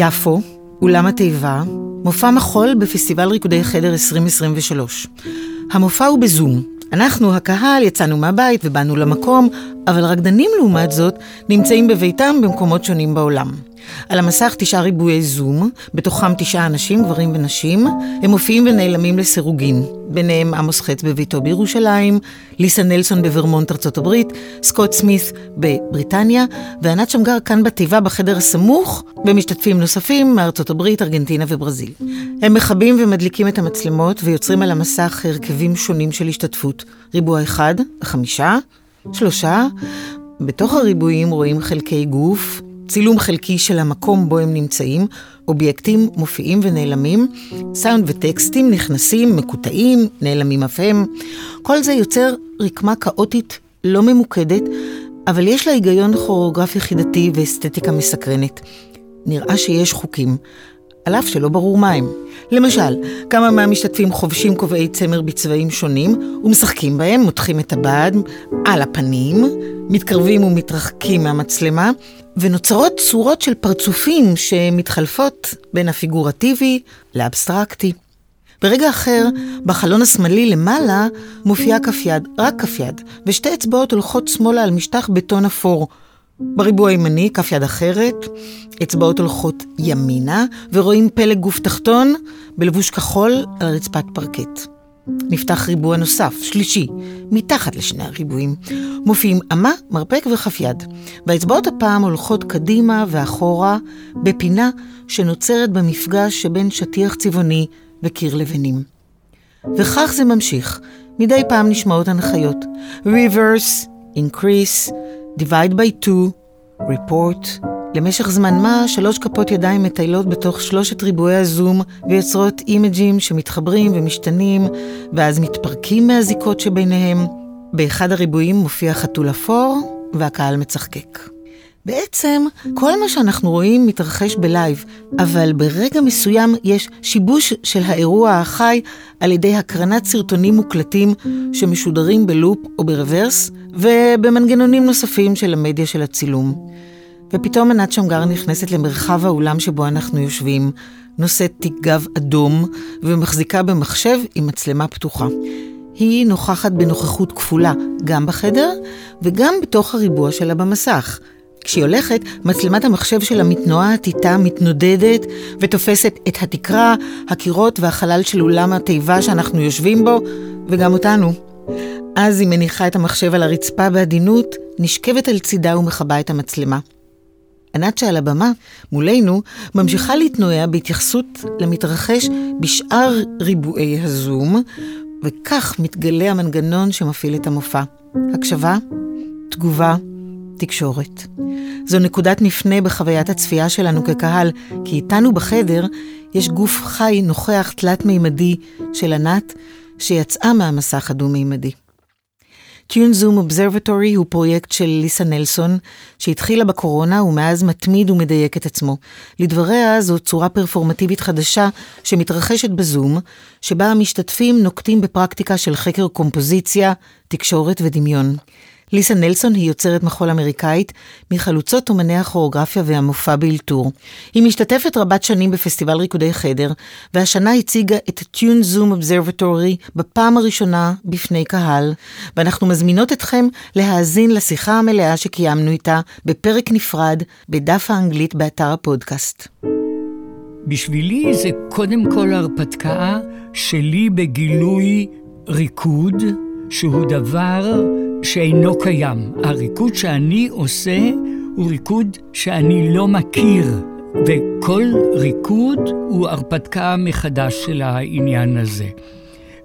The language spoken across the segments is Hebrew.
יפו, אולם התיבה, מופע מחול בפסטיבל ריקודי חדר 2023. המופע הוא בזום. אנחנו, הקהל, יצאנו מהבית ובאנו למקום, אבל רקדנים לעומת זאת נמצאים בביתם במקומות שונים בעולם. על המסך תשעה ריבועי זום, בתוכם תשעה אנשים, גברים ונשים. הם מופיעים ונעלמים לסירוגין. ביניהם עמוס חץ בביתו בירושלים, ליסה נלסון בוורמונט ארצות הברית, סקוט סמית בבריטניה, וענת שמגר כאן בתיבה בחדר הסמוך, ומשתתפים נוספים מארצות הברית, ארגנטינה וברזיל. הם מכבים ומדליקים את המצלמות ויוצרים על המסך הרכבים שונים של השתתפות. ריבוע אחד, חמישה, שלושה. בתוך הריבועים רואים חלקי גוף, צילום חלקי של המקום בו הם נמצאים, אובייקטים מופיעים ונעלמים, סאונד וטקסטים נכנסים, מקוטעים, נעלמים אף הם. כל זה יוצר רקמה כאוטית לא ממוקדת, אבל יש לה היגיון כוריאוגרפי יחידתי ואסתטיקה מסקרנת. נראה שיש חוקים, על אף שלא ברור מה הם. למשל, כמה מהמשתתפים חובשים קובעי צמר בצבעים שונים ומשחקים בהם, מותחים את הבד על הפנים, מתקרבים ומתרחקים מהמצלמה, ונוצרות צורות של פרצופים שמתחלפות בין הפיגורטיבי לאבסטרקטי. ברגע אחר, בחלון השמאלי למעלה מופיעה כף יד, רק כף יד, ושתי אצבעות הולכות שמאלה על משטח בטון אפור. בריבוע הימני, כף יד אחרת, אצבעות הולכות ימינה, ורואים פלג גוף תחתון בלבוש כחול על רצפת פרקט. נפתח ריבוע נוסף, שלישי, מתחת לשני הריבועים. מופיעים אמה, מרפק וכף יד. והאצבעות הפעם הולכות קדימה ואחורה בפינה שנוצרת במפגש שבין שטיח צבעוני וקיר לבנים. וכך זה ממשיך. מדי פעם נשמעות הנחיות. reverse, increase, divide by two, report. למשך זמן מה, שלוש כפות ידיים מטיילות בתוך שלושת ריבועי הזום ויוצרות אימג'ים שמתחברים ומשתנים, ואז מתפרקים מהזיקות שביניהם. באחד הריבועים מופיע חתול אפור, והקהל מצחקק. בעצם, כל מה שאנחנו רואים מתרחש בלייב, אבל ברגע מסוים יש שיבוש של האירוע החי על ידי הקרנת סרטונים מוקלטים שמשודרים בלופ או ברוורס, ובמנגנונים נוספים של המדיה של הצילום. ופתאום ענת שמגר נכנסת למרחב האולם שבו אנחנו יושבים, נושאת תיק גב אדום ומחזיקה במחשב עם מצלמה פתוחה. היא נוכחת בנוכחות כפולה, גם בחדר וגם בתוך הריבוע שלה במסך. כשהיא הולכת, מצלמת המחשב שלה מתנועת איתה, מתנודדת, ותופסת את התקרה, הקירות והחלל של אולם התיבה שאנחנו יושבים בו, וגם אותנו. אז היא מניחה את המחשב על הרצפה בעדינות, נשכבת על צידה ומכבה את המצלמה. ענת שעל הבמה, מולנו, ממשיכה להתנועע בהתייחסות למתרחש בשאר ריבועי הזום, וכך מתגלה המנגנון שמפעיל את המופע. הקשבה, תגובה, תקשורת. זו נקודת מפנה בחוויית הצפייה שלנו כקהל, כי איתנו בחדר יש גוף חי, נוכח, תלת-מימדי של ענת, שיצאה מהמסך הדו-מימדי. טיון זום אובזרבטורי הוא פרויקט של ליסה נלסון, שהתחילה בקורונה ומאז מתמיד ומדייק את עצמו. לדבריה זו צורה פרפורמטיבית חדשה שמתרחשת בזום, שבה המשתתפים נוקטים בפרקטיקה של חקר קומפוזיציה, תקשורת ודמיון. ליסה נלסון היא יוצרת מחול אמריקאית, מחלוצות אומני הכוריאוגרפיה והמופע באלתור. היא משתתפת רבת שנים בפסטיבל ריקודי חדר, והשנה הציגה את טיון זום אובזרבטורי בפעם הראשונה בפני קהל, ואנחנו מזמינות אתכם להאזין לשיחה המלאה שקיימנו איתה בפרק נפרד בדף האנגלית באתר הפודקאסט. בשבילי זה קודם כל הרפתקה שלי בגילוי ריקוד, שהוא דבר שאינו קיים. הריקוד שאני עושה הוא ריקוד שאני לא מכיר, וכל ריקוד הוא הרפתקה מחדש של העניין הזה.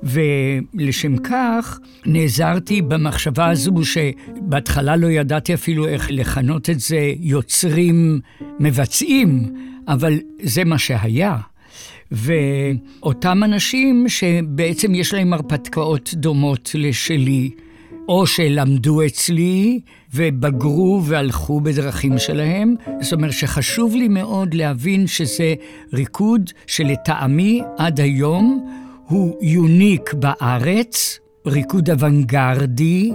ולשם כך נעזרתי במחשבה הזו שבהתחלה לא ידעתי אפילו איך לכנות את זה יוצרים מבצעים, אבל זה מה שהיה. ואותם אנשים שבעצם יש להם הרפתקאות דומות לשלי, או שלמדו אצלי ובגרו והלכו בדרכים שלהם. זאת אומרת שחשוב לי מאוד להבין שזה ריקוד שלטעמי עד היום הוא יוניק בארץ, ריקוד אוונגרדי,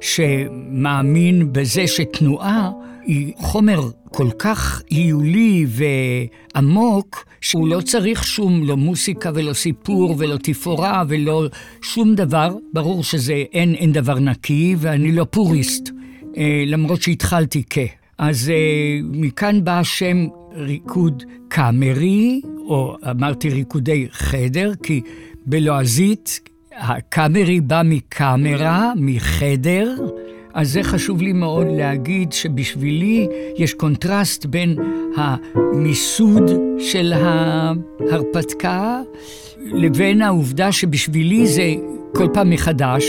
שמאמין בזה שתנועה היא חומר כל כך היולי ועמוק, שהוא לא צריך שום, לא מוסיקה ולא סיפור ולא תפאורה ולא שום דבר. ברור שזה אין, אין דבר נקי, ואני לא פוריסט, אה, למרות שהתחלתי כ... אז אה, מכאן בא השם ריקוד קאמרי, או אמרתי ריקודי חדר, כי בלועזית הקאמרי בא מקאמרה, מחדר. אז זה חשוב לי מאוד להגיד שבשבילי יש קונטרסט בין המיסוד של ההרפתקה לבין העובדה שבשבילי זה כל פעם מחדש,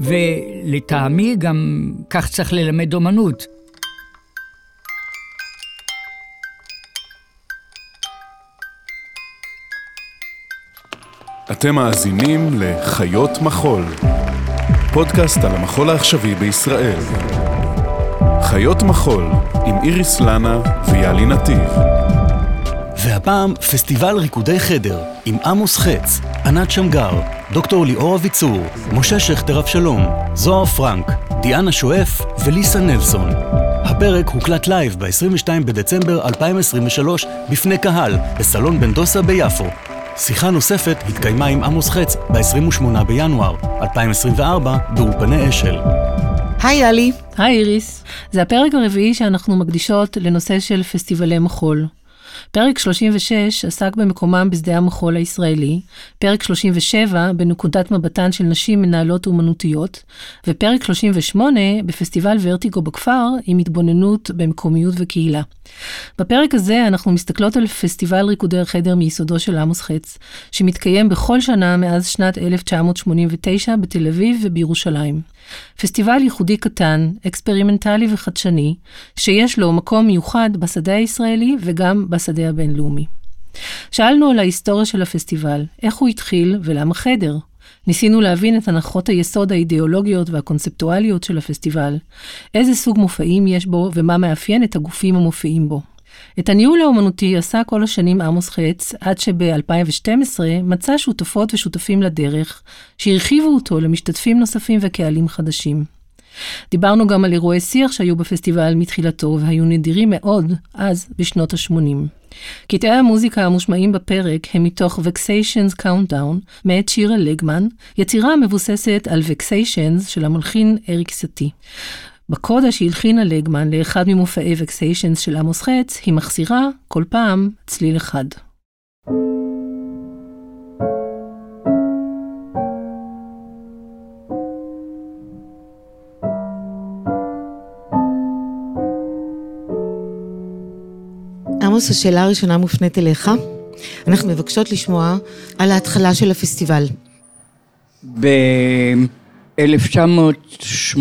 ולטעמי גם כך צריך ללמד אומנות. אתם מאזינים לחיות מחול, פודקאסט על המחול העכשווי בישראל. חיות מחול עם איריס לנה ויאלי נתיב. והפעם פסטיבל ריקודי חדר עם עמוס חץ, ענת שמגר, דוקטור ליאור אביצור, משה שכטר אבשלום, זוהר פרנק, דיאנה שואף וליסה נלסון. הפרק הוקלט לייב ב-22 בדצמבר 2023 בפני קהל בסלון בן דוסה ביפו. שיחה נוספת התקיימה עם עמוס חץ ב-28 בינואר 2024 באולפני אשל. היי יאלי. היי איריס. זה הפרק הרביעי שאנחנו מקדישות לנושא של פסטיבלי מחול. פרק 36 עסק במקומם בשדה המחול הישראלי, פרק 37 בנקודת מבטן של נשים מנהלות אומנותיות, ופרק 38 בפסטיבל ורטיגו בכפר עם התבוננות במקומיות וקהילה. בפרק הזה אנחנו מסתכלות על פסטיבל ריקודי החדר מיסודו של עמוס חץ, שמתקיים בכל שנה מאז שנת 1989 בתל אביב ובירושלים. פסטיבל ייחודי קטן, אקספרימנטלי וחדשני, שיש לו מקום מיוחד בשדה הישראלי וגם בשדה הבינלאומי. שאלנו על ההיסטוריה של הפסטיבל, איך הוא התחיל ולמה חדר. ניסינו להבין את הנחות היסוד האידיאולוגיות והקונספטואליות של הפסטיבל, איזה סוג מופעים יש בו ומה מאפיין את הגופים המופיעים בו. את הניהול האומנותי עשה כל השנים עמוס חץ, עד שב-2012 מצא שותפות ושותפים לדרך, שהרחיבו אותו למשתתפים נוספים וקהלים חדשים. דיברנו גם על אירועי שיח שהיו בפסטיבל מתחילתו והיו נדירים מאוד אז, בשנות ה-80. קטעי המוזיקה המושמעים בפרק הם מתוך Vexations Countdown, מאת שירה לגמן, יצירה המבוססת על Vexations של המלחין אריק סטי. בקודה שהלחינה לגמן לאחד ממופעי וקסיישנס של עמוס חץ, היא מחסירה כל פעם צליל אחד. עמוס, השאלה הראשונה מופנית אליך. אנחנו מבקשות לשמוע על ההתחלה של הפסטיבל. ב-1980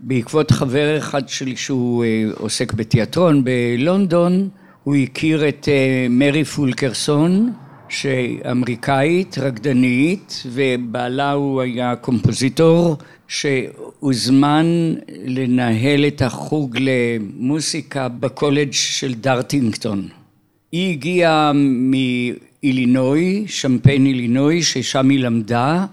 בעקבות חבר אחד שלי שהוא אה, עוסק בתיאטרון בלונדון, הוא הכיר את אה, מרי פולקרסון, שאמריקאית, רקדנית, ובעלה הוא היה קומפוזיטור, שהוזמן לנהל את החוג למוסיקה בקולג' של דרטינגטון. היא הגיעה מאילינוי, שמפיין אילינוי, ששם היא למדה,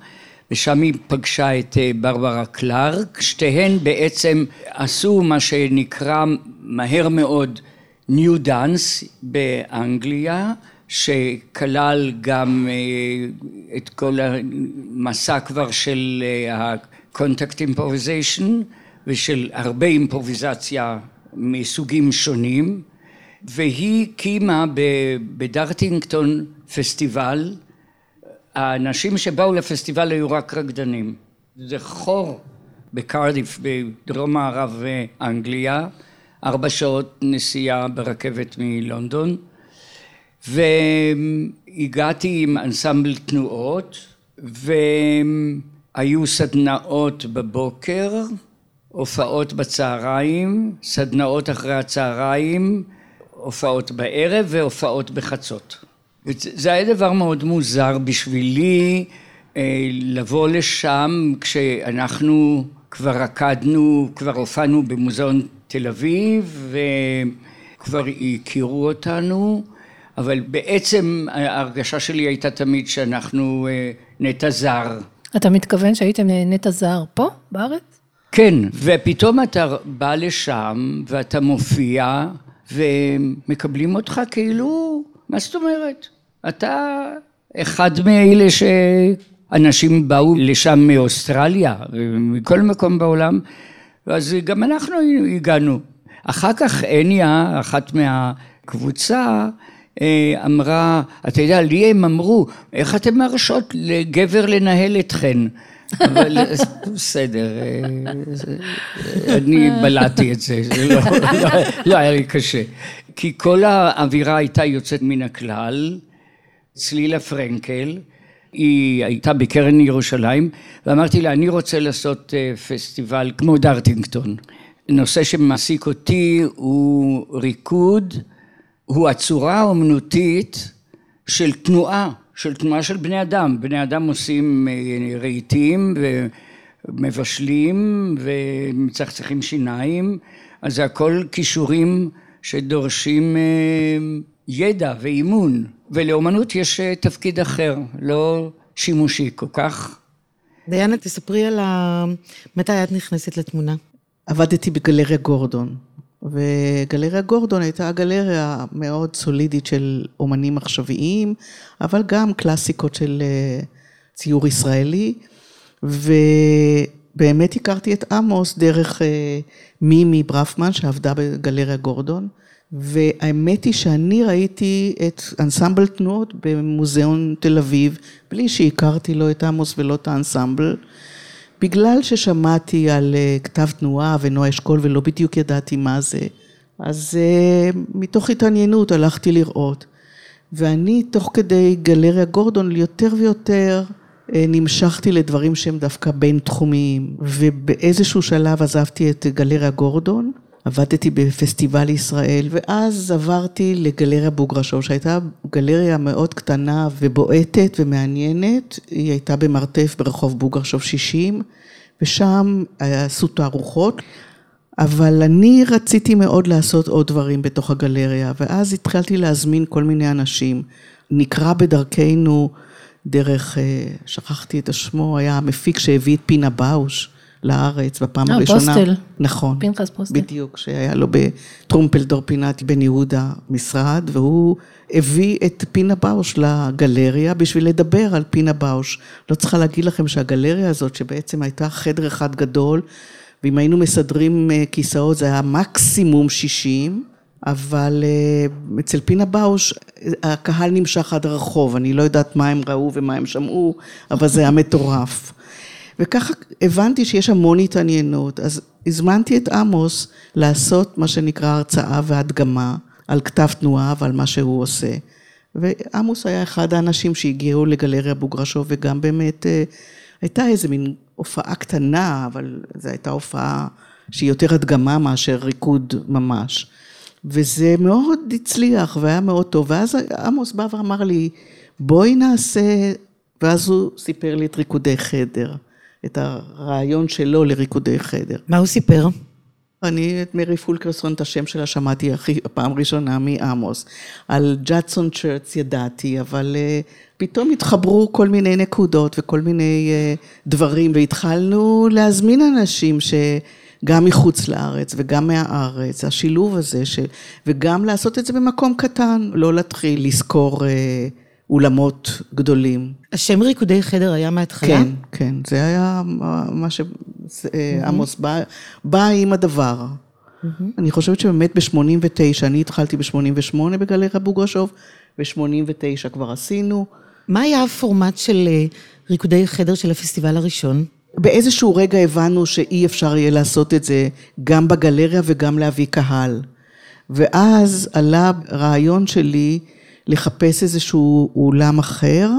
ושם היא פגשה את אה, ברברה קלארק, שתיהן בעצם עשו מה שנקרא מהר מאוד ניו דאנס באנגליה, שכלל גם אה, את כל המסע כבר של ה-contact improvisation ושל הרבה אימפרוביזציה מסוגים שונים, והיא הקימה בדרטינגטון פסטיבל האנשים שבאו לפסטיבל היו רק רקדנים. זה חור בקרדיף בדרום מערב אנגליה, ארבע שעות נסיעה ברכבת מלונדון, והגעתי עם אנסמבל תנועות, והיו סדנאות בבוקר, הופעות בצהריים, סדנאות אחרי הצהריים, הופעות בערב והופעות בחצות. זה היה דבר מאוד מוזר בשבילי אה, לבוא לשם כשאנחנו כבר רקדנו, כבר הופענו במוזיאון תל אביב וכבר הכירו אותנו, אבל בעצם ההרגשה שלי הייתה תמיד שאנחנו אה, נטע זר. אתה מתכוון שהייתם נטע זר פה, בארץ? כן, ופתאום אתה בא לשם ואתה מופיע ומקבלים אותך כאילו, מה זאת אומרת? אתה אחד מאלה שאנשים באו לשם מאוסטרליה, מכל מקום בעולם, אז גם אנחנו הגענו. אחר כך הניה, אחת מהקבוצה, אה, אמרה, אתה יודע, לי הם אמרו, איך אתם מרשות לגבר לנהל אתכן? אבל בסדר, אה, אני בלעתי את זה, זה לא, לא, לא היה לי קשה. כי כל האווירה הייתה יוצאת מן הכלל, צלילה פרנקל, היא הייתה בקרן ירושלים, ואמרתי לה, אני רוצה לעשות אה, פסטיבל כמו דרטינגטון. נושא שמעסיק אותי הוא ריקוד, הוא הצורה האומנותית של תנועה, של תנועה של בני אדם. בני אדם עושים אה, רהיטים ומבשלים ומצחצחים שיניים, אז זה הכל כישורים שדורשים אה, ידע ואימון. ולאומנות יש אה, תפקיד אחר, לא שימושי כל כך. דיאנה, תספרי על ה... מתי את נכנסת לתמונה? עבדתי בגלריה גורדון, וגלריה גורדון הייתה גלריה מאוד סולידית של אומנים עכשוויים, אבל גם קלאסיקות של אה, ציור ישראלי, ובאמת הכרתי את עמוס דרך אה, מימי ברפמן שעבדה בגלריה גורדון. והאמת היא שאני ראיתי את אנסמבל תנועות במוזיאון תל אביב, בלי שהכרתי לא את עמוס ולא את האנסמבל, בגלל ששמעתי על אה, כתב תנועה ונועה אשכול ולא בדיוק ידעתי מה זה, אז אה, מתוך התעניינות הלכתי לראות. ואני תוך כדי גלריה גורדון יותר ויותר אה, נמשכתי לדברים שהם דווקא בינתחומיים, ובאיזשהו שלב עזבתי את גלריה גורדון. עבדתי בפסטיבל ישראל, ואז עברתי לגלריה בוגרשוב, שהייתה גלריה מאוד קטנה ובועטת ומעניינת. היא הייתה במרתף ברחוב בוגרשוב 60, ושם עשו תערוכות. אבל אני רציתי מאוד לעשות עוד דברים בתוך הגלריה, ואז התחלתי להזמין כל מיני אנשים. נקרא בדרכנו דרך, אה, שכחתי את השמו, היה המפיק שהביא את פינה באוש. לארץ בפעם אה, הראשונה. פוסטל. נכון. פנחס פוסטל. בדיוק, שהיה לו בטרומפלדור פינת בן יהודה משרד, והוא הביא את פינה באוש לגלריה בשביל לדבר על פינה באוש. לא צריכה להגיד לכם שהגלריה הזאת, שבעצם הייתה חדר אחד גדול, ואם היינו מסדרים אה, כיסאות זה היה מקסימום 60, אבל אה, אצל פינה באוש הקהל נמשך עד הרחוב, אני לא יודעת מה הם ראו ומה הם שמעו, אבל זה היה מטורף. וככה הבנתי שיש המון התעניינות, אז הזמנתי את עמוס לעשות מה שנקרא הרצאה והדגמה על כתב תנועה ועל מה שהוא עושה. ועמוס היה אחד האנשים שהגיעו לגלריה בוגרשוב, וגם באמת אה, הייתה איזה מין הופעה קטנה, אבל זו הייתה הופעה שהיא יותר הדגמה מאשר ריקוד ממש. וזה מאוד הצליח והיה מאוד טוב. ואז עמוס בא ואמר לי, בואי נעשה, ואז הוא סיפר לי את ריקודי חדר. את הרעיון שלו לריקודי חדר. מה הוא סיפר? אני את מרי פולקרסון, את השם שלה שמעתי הכי, פעם ראשונה מעמוס. על ג'אדסון צ'רץ ידעתי, אבל uh, פתאום התחברו כל מיני נקודות וכל מיני uh, דברים, והתחלנו להזמין אנשים שגם מחוץ לארץ וגם מהארץ, השילוב הזה, ש... וגם לעשות את זה במקום קטן, לא להתחיל לזכור... Uh, אולמות גדולים. השם ריקודי חדר היה מההתחלה? כן, כן, זה היה מה שעמוס בא, בא עם הדבר. אני חושבת שבאמת ב-89, אני התחלתי ב-88 בגלריה בוגרשוב, ב-89 כבר עשינו. מה היה הפורמט של אה, ריקודי חדר של הפסטיבל הראשון? באיזשהו רגע הבנו שאי אפשר יהיה לעשות את זה גם בגלריה וגם להביא קהל. ואז עלה רעיון שלי לחפש איזשהו אולם אחר,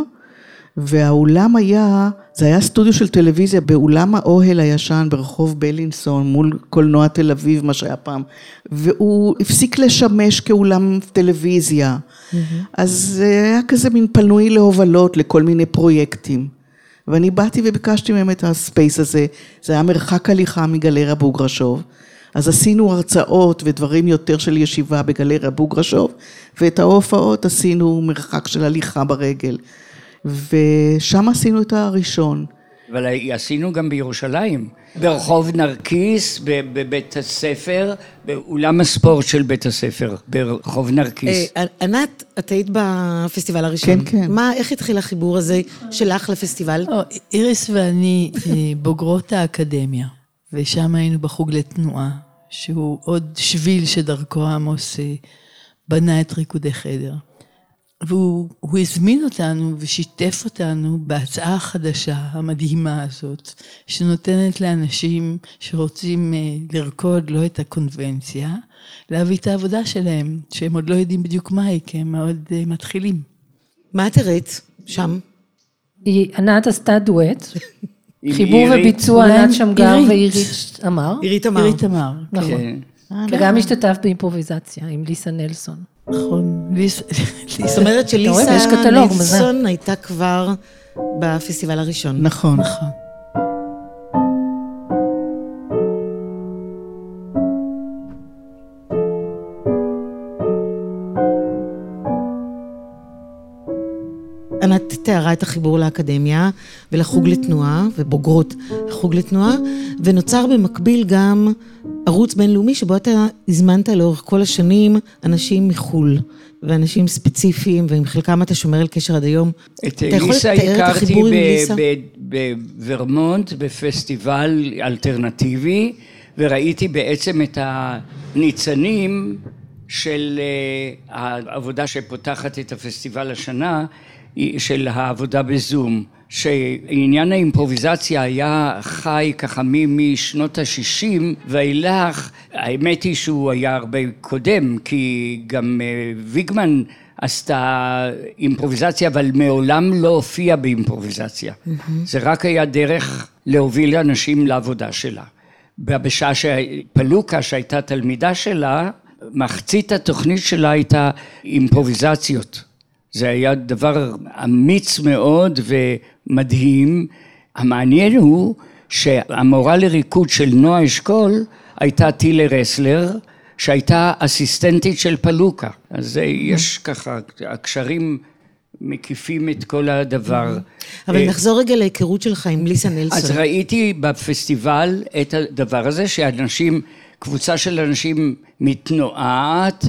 והאולם היה, זה היה סטודיו של טלוויזיה באולם האוהל הישן ברחוב בלינסון מול קולנוע תל אביב, מה שהיה פעם, והוא הפסיק לשמש כאולם טלוויזיה. Mm-hmm. אז זה היה כזה מין פנוי להובלות לכל מיני פרויקטים. ואני באתי וביקשתי מהם את הספייס הזה, זה היה מרחק הליכה מגלריה בוגרשוב. אז עשינו הרצאות ודברים יותר של ישיבה בגלריה בוגרשוב, ואת ההופעות עשינו מרחק של הליכה ברגל. ושם עשינו את הראשון. אבל עשינו גם בירושלים, ברחוב נרקיס, בבית הספר, באולם הספורט של בית הספר, ברחוב נרקיס. אה, ענת, את היית בפסטיבל הראשון. כן, כן. מה, איך התחיל החיבור הזה שלך לפסטיבל? לא, איריס ואני אה, בוגרות האקדמיה, ושם היינו בחוג לתנועה, שהוא עוד שביל שדרכו עמוס אה, בנה את ריקודי חדר. והוא הזמין אותנו ושיתף אותנו בהצעה החדשה המדהימה הזאת, שנותנת לאנשים שרוצים אה, לרקוד לא את הקונבנציה, להביא את העבודה שלהם, שהם עוד לא יודעים בדיוק מה היא, כי הם מאוד אה, מתחילים. מה את הראית שם? ענת עשתה דואט, חיבור וביצוע ענת שמגר ועירית אמר. עירית אמר. עירית אמר, כן. כן. וגם השתתף באימפרוביזציה עם ליסה נלסון. נכון, זאת אומרת שליסה. נילסון הייתה כבר בפסטיבל הראשון. נכון. נכון. את החיבור לאקדמיה ולחוג לתנועה, ובוגרות החוג לתנועה, ונוצר במקביל גם ערוץ בינלאומי שבו אתה הזמנת לאורך כל השנים אנשים מחו"ל, ואנשים ספציפיים, ועם חלקם אתה שומר על קשר עד היום. את אתה יכול אליסה לתאר את הכרתי החיבור עם אליסה? ב- בוורמונט, בפסטיבל אלטרנטיבי, וראיתי בעצם את הניצנים של אה, העבודה שפותחת את הפסטיבל השנה, של העבודה בזום. שעניין האימפרוביזציה היה חי ככה משנות ה-60 ואילך, האמת היא שהוא היה הרבה קודם, כי גם אה, ויגמן עשתה אימפרוביזציה, אבל מעולם לא הופיעה באימפרוביזציה. זה רק היה דרך להוביל אנשים לעבודה שלה. בשעה שפלוקה, שהייתה תלמידה שלה, מחצית התוכנית שלה הייתה אימפרוביזציות. זה היה דבר אמיץ מאוד ומדהים. המעניין הוא שהמורה לריקוד של נועה אשכול הייתה טילה רסלר, שהייתה אסיסטנטית של פלוקה. אז יש ככה, הקשרים מקיפים את כל הדבר. אבל אה, נחזור רגע להיכרות שלך עם ליסה אז נלסון. ראיתי בפסטיבל את הדבר הזה, שאנשים, קבוצה של אנשים מתנועת,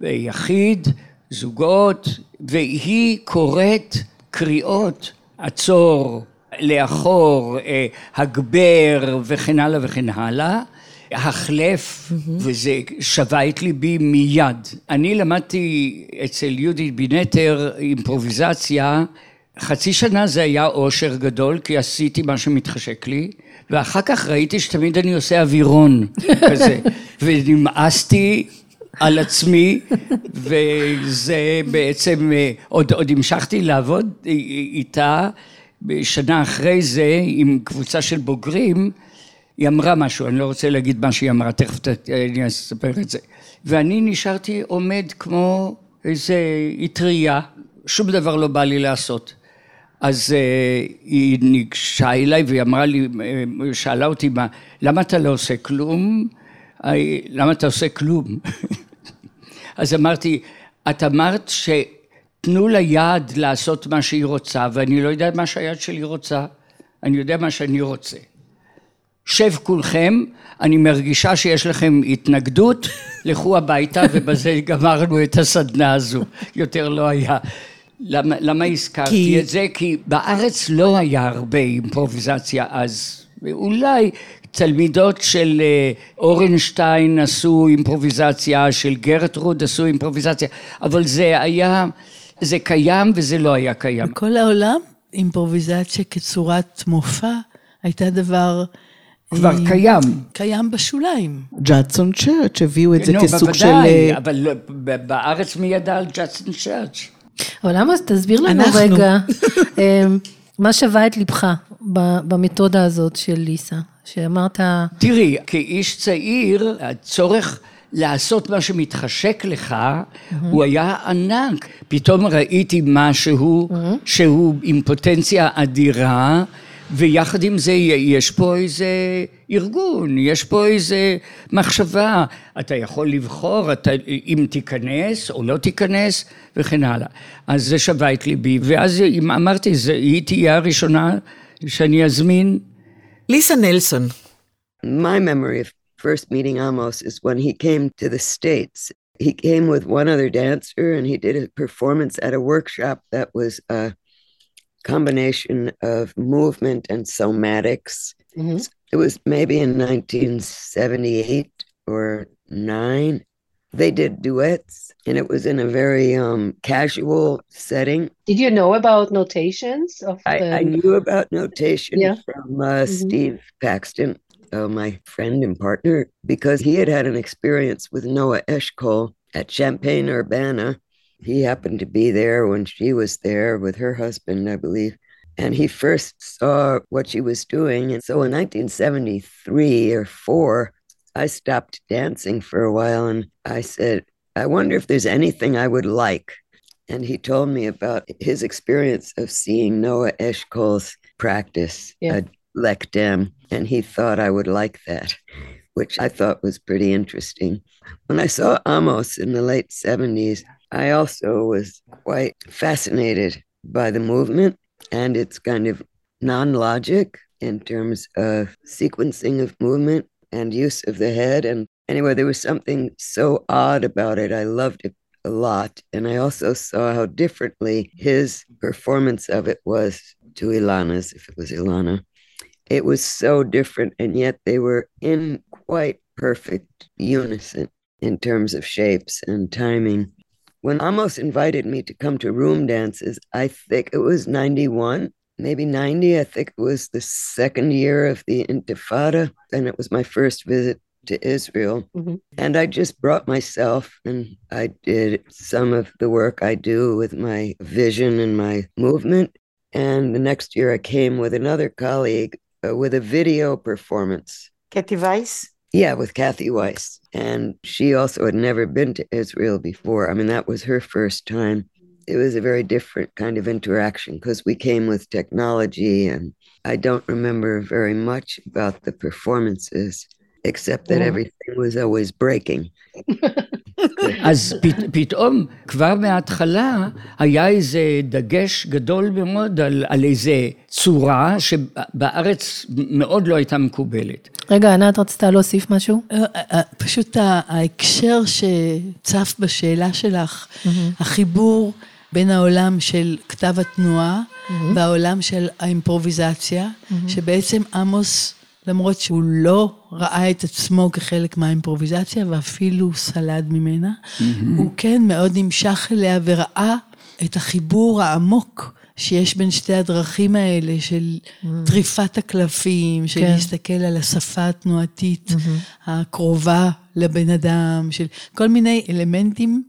יחיד, זוגות, והיא קוראת קריאות, עצור, לאחור, אה, הגבר וכן הלאה וכן הלאה. החלף, וזה שבה את ליבי מיד. אני למדתי אצל יהודית בינטר אימפרוביזציה, חצי שנה זה היה אושר גדול, כי עשיתי מה שמתחשק לי, ואחר כך ראיתי שתמיד אני עושה אווירון כזה, ונמאסתי על עצמי, וזה בעצם, אה, עוד, עוד המשכתי לעבוד איתה, שנה אחרי זה, עם קבוצה של בוגרים, היא אמרה משהו, אני לא רוצה להגיד מה שהיא אמרה, תכף אני אספר את זה. ואני נשארתי עומד כמו איזה אטריה, שום דבר לא בא לי לעשות. אז uh, היא ניגשה אליי והיא אמרה לי, אה, שאלה אותי, מה, למה אתה לא עושה כלום? למה אתה עושה כלום? אז אמרתי, את אמרת שתנו לה יד לעשות מה שהיא רוצה, ואני לא יודע מה שהיד שלי רוצה, אני יודע מה שאני רוצה. שב כולכם, אני מרגישה שיש לכם התנגדות, לכו הביתה ובזה גמרנו את הסדנה הזו, יותר לא היה. למה, למה הזכרתי כי- את זה? כי בארץ לא היה הרבה אימפרוביזציה אז, ואולי תלמידות של אה, אורנשטיין עשו אימפרוביזציה, של גרטרוד עשו אימפרוביזציה, אבל זה היה, זה קיים וזה לא היה קיים. בכל העולם, אימפרוביזציה כצורת מופע הייתה דבר... כבר אה, קיים. קיים בשוליים. ג'אדסון צ'רץ' הביאו את זה נו, כסוג של... בוודאי, אה, אבל לא- בארץ מי ידע על ג'סטין צ'רץ'? אבל למה, תסביר לנו אנחנו. רגע, מה שווה את ליבך במתודה הזאת של ליסה, שאמרת, תראי, כאיש צעיר, הצורך לעשות מה שמתחשק לך, הוא היה ענק. פתאום ראיתי משהו שהוא עם פוטנציה אדירה, ויחד עם זה יש פה איזה ארגון, יש פה איזה מחשבה. אתה יכול לבחור אתה, אם תיכנס או לא תיכנס, וכן הלאה. אז זה שווה את ליבי. ואז אם אמרתי, זה, היא תהיה הראשונה שאני אזמין. ליסה נלסון. My memory of first meeting Amos is when he came to the States. He came with one other dancer and he did a performance at a workshop that was a combination of movement and somatics. Mm-hmm. It was maybe in 1978 or 9. They did duets and it was in a very um, casual setting. Did you know about notations? Of the... I, I knew about notation yeah. from uh, mm-hmm. Steve Paxton, uh, my friend and partner, because he had had an experience with Noah Eshkol at Champaign Urbana. He happened to be there when she was there with her husband, I believe. And he first saw what she was doing. And so in 1973 or four, I stopped dancing for a while and I said, I wonder if there's anything I would like. And he told me about his experience of seeing Noah Eshkol's practice yeah. Uh, at Lekdem, and he thought I would like that, which I thought was pretty interesting. When I saw Amos in the late 70s, I also was quite fascinated by the movement and its kind of non logic in terms of sequencing of movement and use of the head. And anyway, there was something so odd about it. I loved it a lot. And I also saw how differently his performance of it was to Ilana's, if it was Ilana. It was so different, and yet they were in quite perfect unison in terms of shapes and timing. When Amos invited me to come to room dances, I think it was 91 maybe 90. I think it was the second year of the Intifada, and it was my first visit to Israel. Mm-hmm. And I just brought myself and I did some of the work I do with my vision and my movement. And the next year I came with another colleague uh, with a video performance. Kathy Weiss? Yeah, with Kathy Weiss. And she also had never been to Israel before. I mean, that was her first time it was a very different kind of interaction because we came with technology and I don't remember very much about the performances except that everything was always breaking. אז פתאום, כבר מההתחלה, היה איזה דגש גדול מאוד על, על איזה צורה שבארץ מאוד לא הייתה מקובלת. רגע, ענת רצתה להוסיף משהו? אה, אה, אה, פשוט ההקשר שצף בשאלה שלך, החיבור בין העולם של כתב התנועה mm-hmm. והעולם של האימפרוביזציה, mm-hmm. שבעצם עמוס, למרות שהוא לא ראה את עצמו כחלק מהאימפרוביזציה ואפילו סלד ממנה, mm-hmm. הוא כן מאוד נמשך אליה וראה את החיבור העמוק שיש בין שתי הדרכים האלה של mm. טריפת הקלפים, של כן. להסתכל על השפה התנועתית mm-hmm. הקרובה לבן אדם, של כל מיני אלמנטים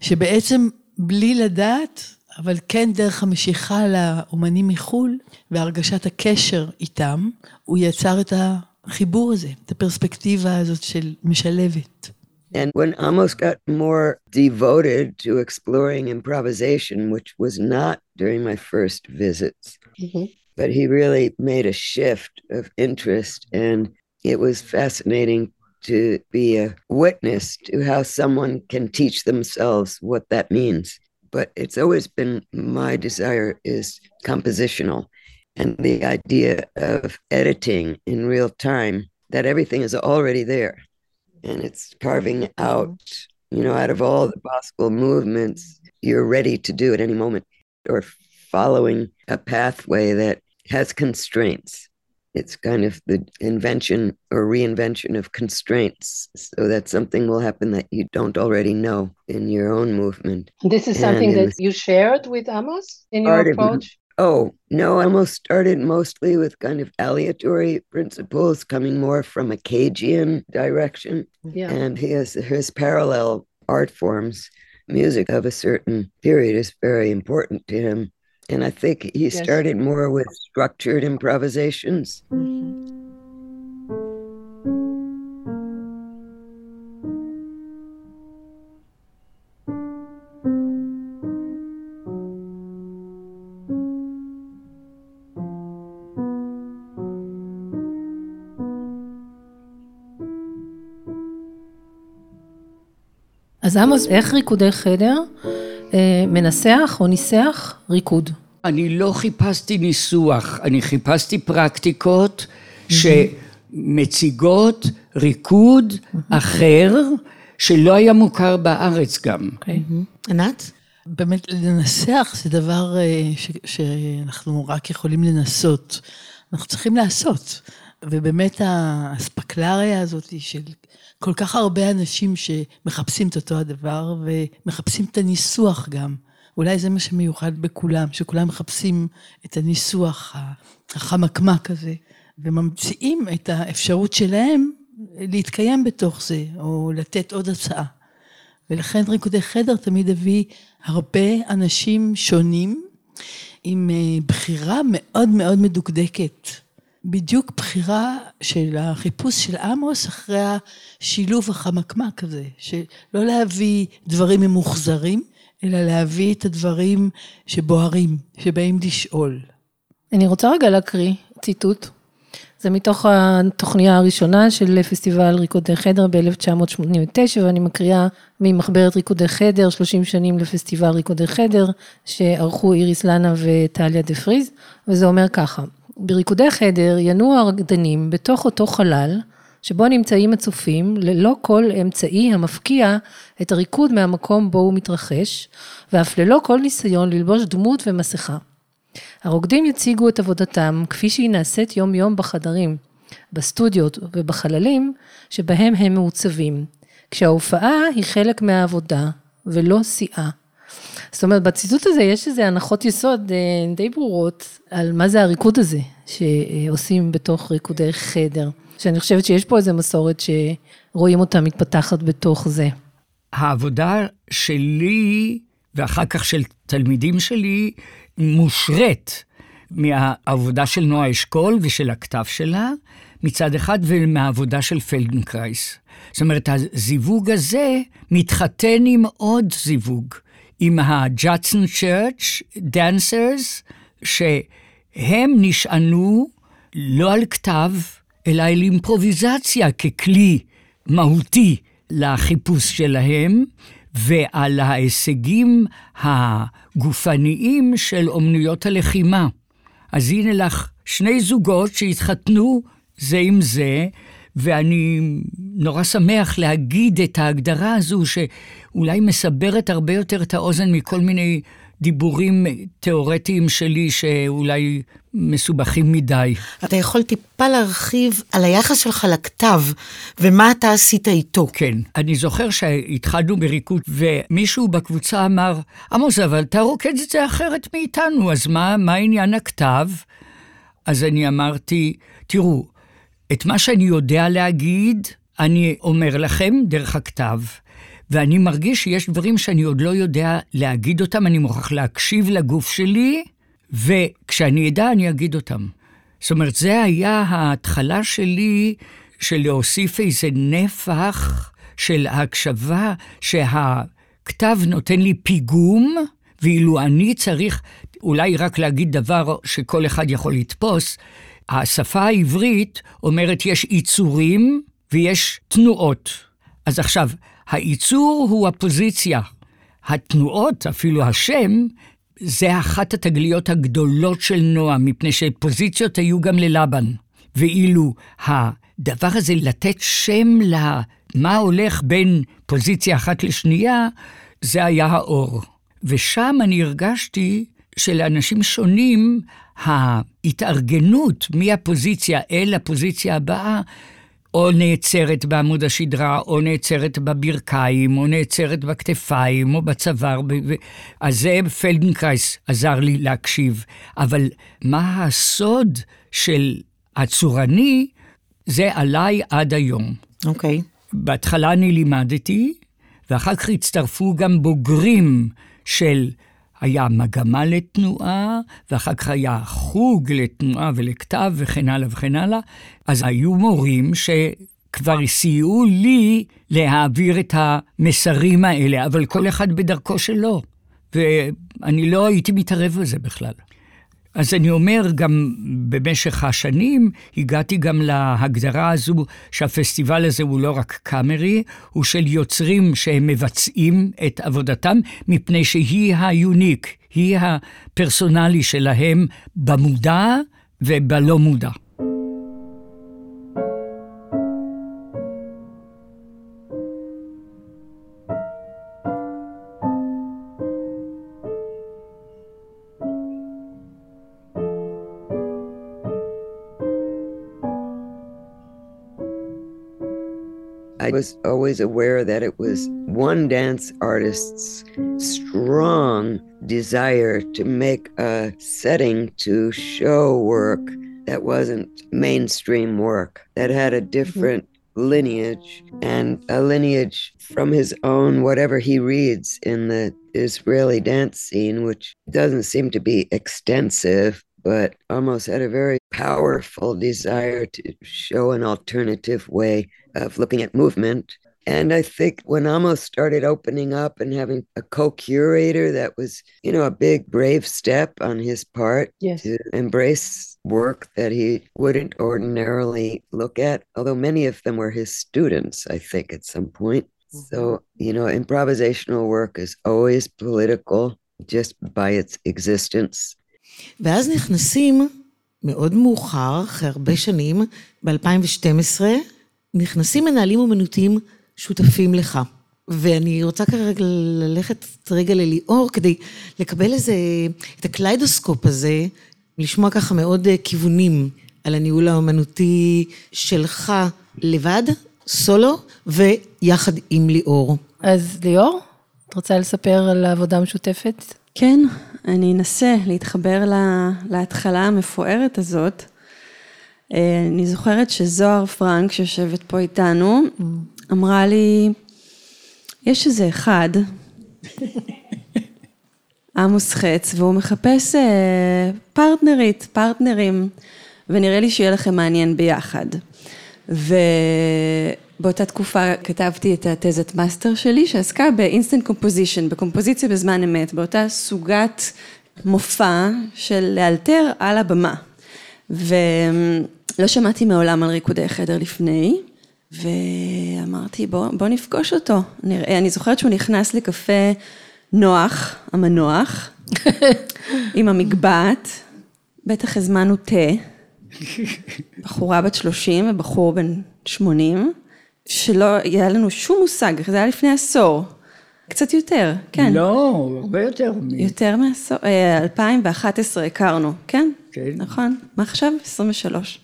שבעצם בלי לדעת, אבל כן דרך המשיכה לאומנים מחו"ל והרגשת הקשר איתם, הוא יצר את החיבור הזה, את הפרספקטיבה הזאת של משלבת. And when Amos got more devoted to exploring improvisation, which was not during my first visits, mm-hmm. but he really made a shift of interest. And it was fascinating to be a witness to how someone can teach themselves what that means. But it's always been my desire is compositional and the idea of editing in real time that everything is already there. And it's carving mm-hmm. out, you know, out of all the possible movements, you're ready to do at any moment or following a pathway that has constraints it's kind of the invention or reinvention of constraints so that something will happen that you don't already know in your own movement. This is something that you shared with Amos in your approach? Of, oh, no, Amos started mostly with kind of aleatory principles coming more from a Cagean direction. Yeah. And he has his parallel art forms. Music of a certain period is very important to him And I think he yes. started more with structured improvisations. אז עמוס, איך ריקודי חדר אה, מנסח או ניסח ריקוד? אני לא חיפשתי ניסוח, אני חיפשתי פרקטיקות שמציגות ריקוד אחר, שלא היה מוכר בארץ גם. אוקיי. ענת? באמת, לנסח זה דבר אה, שאנחנו רק יכולים לנסות. אנחנו צריכים לעשות. ובאמת האספקלריה הזאת של כל כך הרבה אנשים שמחפשים את אותו הדבר ומחפשים את הניסוח גם. אולי זה מה שמיוחד בכולם, שכולם מחפשים את הניסוח החמקמק הזה, וממציאים את האפשרות שלהם להתקיים בתוך זה, או לתת עוד הצעה. ולכן ריקודי חדר תמיד הביא הרבה אנשים שונים, עם אה, בחירה מאוד מאוד מדוקדקת. בדיוק בחירה של החיפוש של עמוס אחרי השילוב החמקמק הזה, שלא להביא דברים ממוחזרים, אלא להביא את הדברים שבוערים, שבאים לשאול. אני רוצה רגע להקריא ציטוט. זה מתוך התוכניה הראשונה של פסטיבל ריקודי חדר ב-1989, ואני מקריאה ממחברת ריקודי חדר, 30 שנים לפסטיבל ריקודי חדר, שערכו איריס לנה וטליה דה פריז, וזה אומר ככה, בריקודי חדר ינועו הרקדנים בתוך אותו חלל, שבו נמצאים הצופים ללא כל אמצעי המפקיע את הריקוד מהמקום בו הוא מתרחש, ואף ללא כל ניסיון ללבוש דמות ומסכה. הרוקדים יציגו את עבודתם כפי שהיא נעשית יום-יום בחדרים, בסטודיות ובחללים שבהם הם מעוצבים, כשההופעה היא חלק מהעבודה ולא סיעה. זאת אומרת, בציטוט הזה יש איזה הנחות יסוד אה, די ברורות על מה זה הריקוד הזה שעושים בתוך ריקודי חדר. שאני חושבת שיש פה איזו מסורת שרואים אותה מתפתחת בתוך זה. העבודה שלי, ואחר כך של תלמידים שלי, מושרת מהעבודה של נועה אשכול ושל הכתב שלה, מצד אחד, ומהעבודה של פלדנקרייס. זאת אומרת, הזיווג הזה מתחתן עם עוד זיווג, עם ה Judson Church dancers, שהם נשענו לא על כתב, אלא על אימפרוביזציה ככלי מהותי לחיפוש שלהם, ועל ההישגים הגופניים של אומנויות הלחימה. אז הנה לך שני זוגות שהתחתנו זה עם זה, ואני נורא שמח להגיד את ההגדרה הזו, שאולי מסברת הרבה יותר את האוזן מכל מיני דיבורים תיאורטיים שלי שאולי מסובכים מדי. אתה יכול טיפה להרחיב על היחס שלך לכתב, ומה אתה עשית איתו. כן, אני זוכר שהתחלנו בריקוד, ומישהו בקבוצה אמר, עמוס, אבל אתה רוקד את זה אחרת מאיתנו, אז מה, מה עניין הכתב? אז אני אמרתי, תראו, את מה שאני יודע להגיד, אני אומר לכם דרך הכתב. ואני מרגיש שיש דברים שאני עוד לא יודע להגיד אותם, אני מוכרח להקשיב לגוף שלי, וכשאני אדע, אני אגיד אותם. זאת אומרת, זה היה ההתחלה שלי של להוסיף איזה נפח של הקשבה, שהכתב נותן לי פיגום, ואילו אני צריך אולי רק להגיד דבר שכל אחד יכול לתפוס, השפה העברית אומרת יש עיצורים ויש תנועות. אז עכשיו, הייצור הוא הפוזיציה. התנועות, אפילו השם, זה אחת התגליות הגדולות של נועה, מפני שפוזיציות היו גם ללבן. ואילו הדבר הזה, לתת שם למה הולך בין פוזיציה אחת לשנייה, זה היה האור. ושם אני הרגשתי שלאנשים שונים, ההתארגנות מהפוזיציה אל הפוזיציה הבאה או נעצרת בעמוד השדרה, או נעצרת בברכיים, או נעצרת בכתפיים, או בצוואר. אז זה פלדנקרייס עזר לי להקשיב. אבל מה הסוד של הצורני, זה עליי עד היום. אוקיי. Okay. בהתחלה אני לימדתי, ואחר כך הצטרפו גם בוגרים של היה מגמה לתנועה, ואחר כך היה חוג לתנועה ולכתב וכן הלאה וכן הלאה. אז היו מורים שכבר סייעו לי להעביר את המסרים האלה, אבל כל אחד בדרכו שלו. ואני לא הייתי מתערב בזה בכלל. אז אני אומר, גם במשך השנים הגעתי גם להגדרה הזו שהפסטיבל הזה הוא לא רק קאמרי, הוא של יוצרים שהם מבצעים את עבודתם, מפני שהיא היוניק, היא הפרסונלי שלהם במודע ובלא מודע. I was always aware that it was one dance artist's strong desire to make a setting to show work that wasn't mainstream work, that had a different lineage and a lineage from his own, whatever he reads in the Israeli dance scene, which doesn't seem to be extensive, but almost had a very powerful desire to show an alternative way of looking at movement. And I think when Amos started opening up and having a co curator, that was, you know, a big, brave step on his part yes. to embrace work that he wouldn't ordinarily look at, although many of them were his students, I think, at some point. Mm-hmm. So, you know, improvisational work is always political just by its existence. ואז נכנסים מאוד מאוחר, אחרי הרבה שנים, ב-2012, נכנסים מנהלים אומנותיים שותפים לך. ואני רוצה כרגע ללכת רגע לליאור כדי לקבל איזה, את הקליידוסקופ הזה, לשמוע ככה מאוד כיוונים על הניהול האומנותי שלך לבד, סולו, ויחד עם ליאור. אז ליאור, את רוצה לספר על העבודה המשותפת? כן, אני אנסה להתחבר להתחלה המפוארת הזאת. אה, אני זוכרת שזוהר פרנק, שיושבת פה איתנו, אמרה לי, יש איזה אחד, עמוס חץ, והוא מחפש אה, פרטנרית, פרטנרים, ונראה לי שיהיה לכם מעניין ביחד. ובאותה תקופה כתבתי את התזת מאסטר שלי, שעסקה ב instant composition, בקומפוזיציה בזמן אמת, באותה סוגת מופע של לאלתר על הבמה. ולא שמעתי מעולם על ריקודי חדר לפני, ואמרתי, בוא, בוא נפגוש אותו. נראה, אני זוכרת שהוא נכנס לקפה נוח, המנוח, עם המגבעת, בטח הזמנו תה, בחורה בת 30 ובחור בן 80, שלא היה לנו שום מושג, זה היה לפני עשור. קצת יותר, כן. לא, הרבה יותר. יותר מעשור, 2011 אה, הכרנו, כן? כן. נכון. מה עכשיו? 23.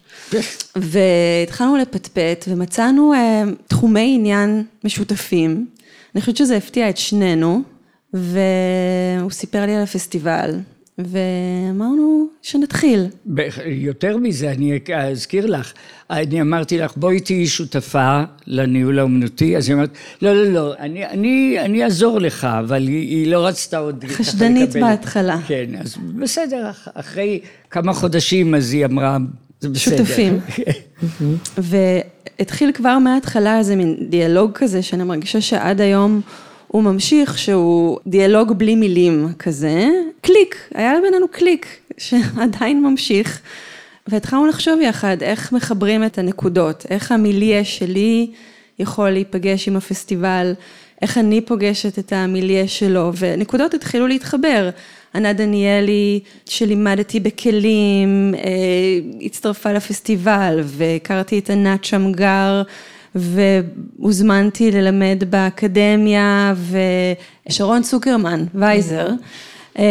והתחלנו לפטפט ומצאנו אה, תחומי עניין משותפים. אני חושבת שזה הפתיע את שנינו, והוא סיפר לי על הפסטיבל. ואמרנו שנתחיל. יותר מזה, אני אזכיר לך, אני אמרתי לך, בואי תהיי שותפה לניהול האומנותי, אז היא אמרת, לא, לא, לא, אני, אני, אני אעזור לך, אבל היא, היא לא רצתה עוד... חשדנית בהתחלה. כן, אז בסדר, אחרי כמה חודשים אז היא אמרה, זה בסדר. שותפים. והתחיל כבר מההתחלה איזה מין דיאלוג כזה, שאני מרגישה שעד היום... הוא ממשיך שהוא דיאלוג בלי מילים כזה, קליק, היה בינינו קליק שעדיין ממשיך. והתחלנו לחשוב יחד איך מחברים את הנקודות, איך המיליה שלי יכול להיפגש עם הפסטיבל, איך אני פוגשת את המיליה שלו, ונקודות התחילו להתחבר. ענה דניאלי, שלימדתי בכלים, אה, הצטרפה לפסטיבל, והכרתי את ענת שמגר. והוזמנתי ללמד באקדמיה, ושרון צוקרמן, וייזר, אה,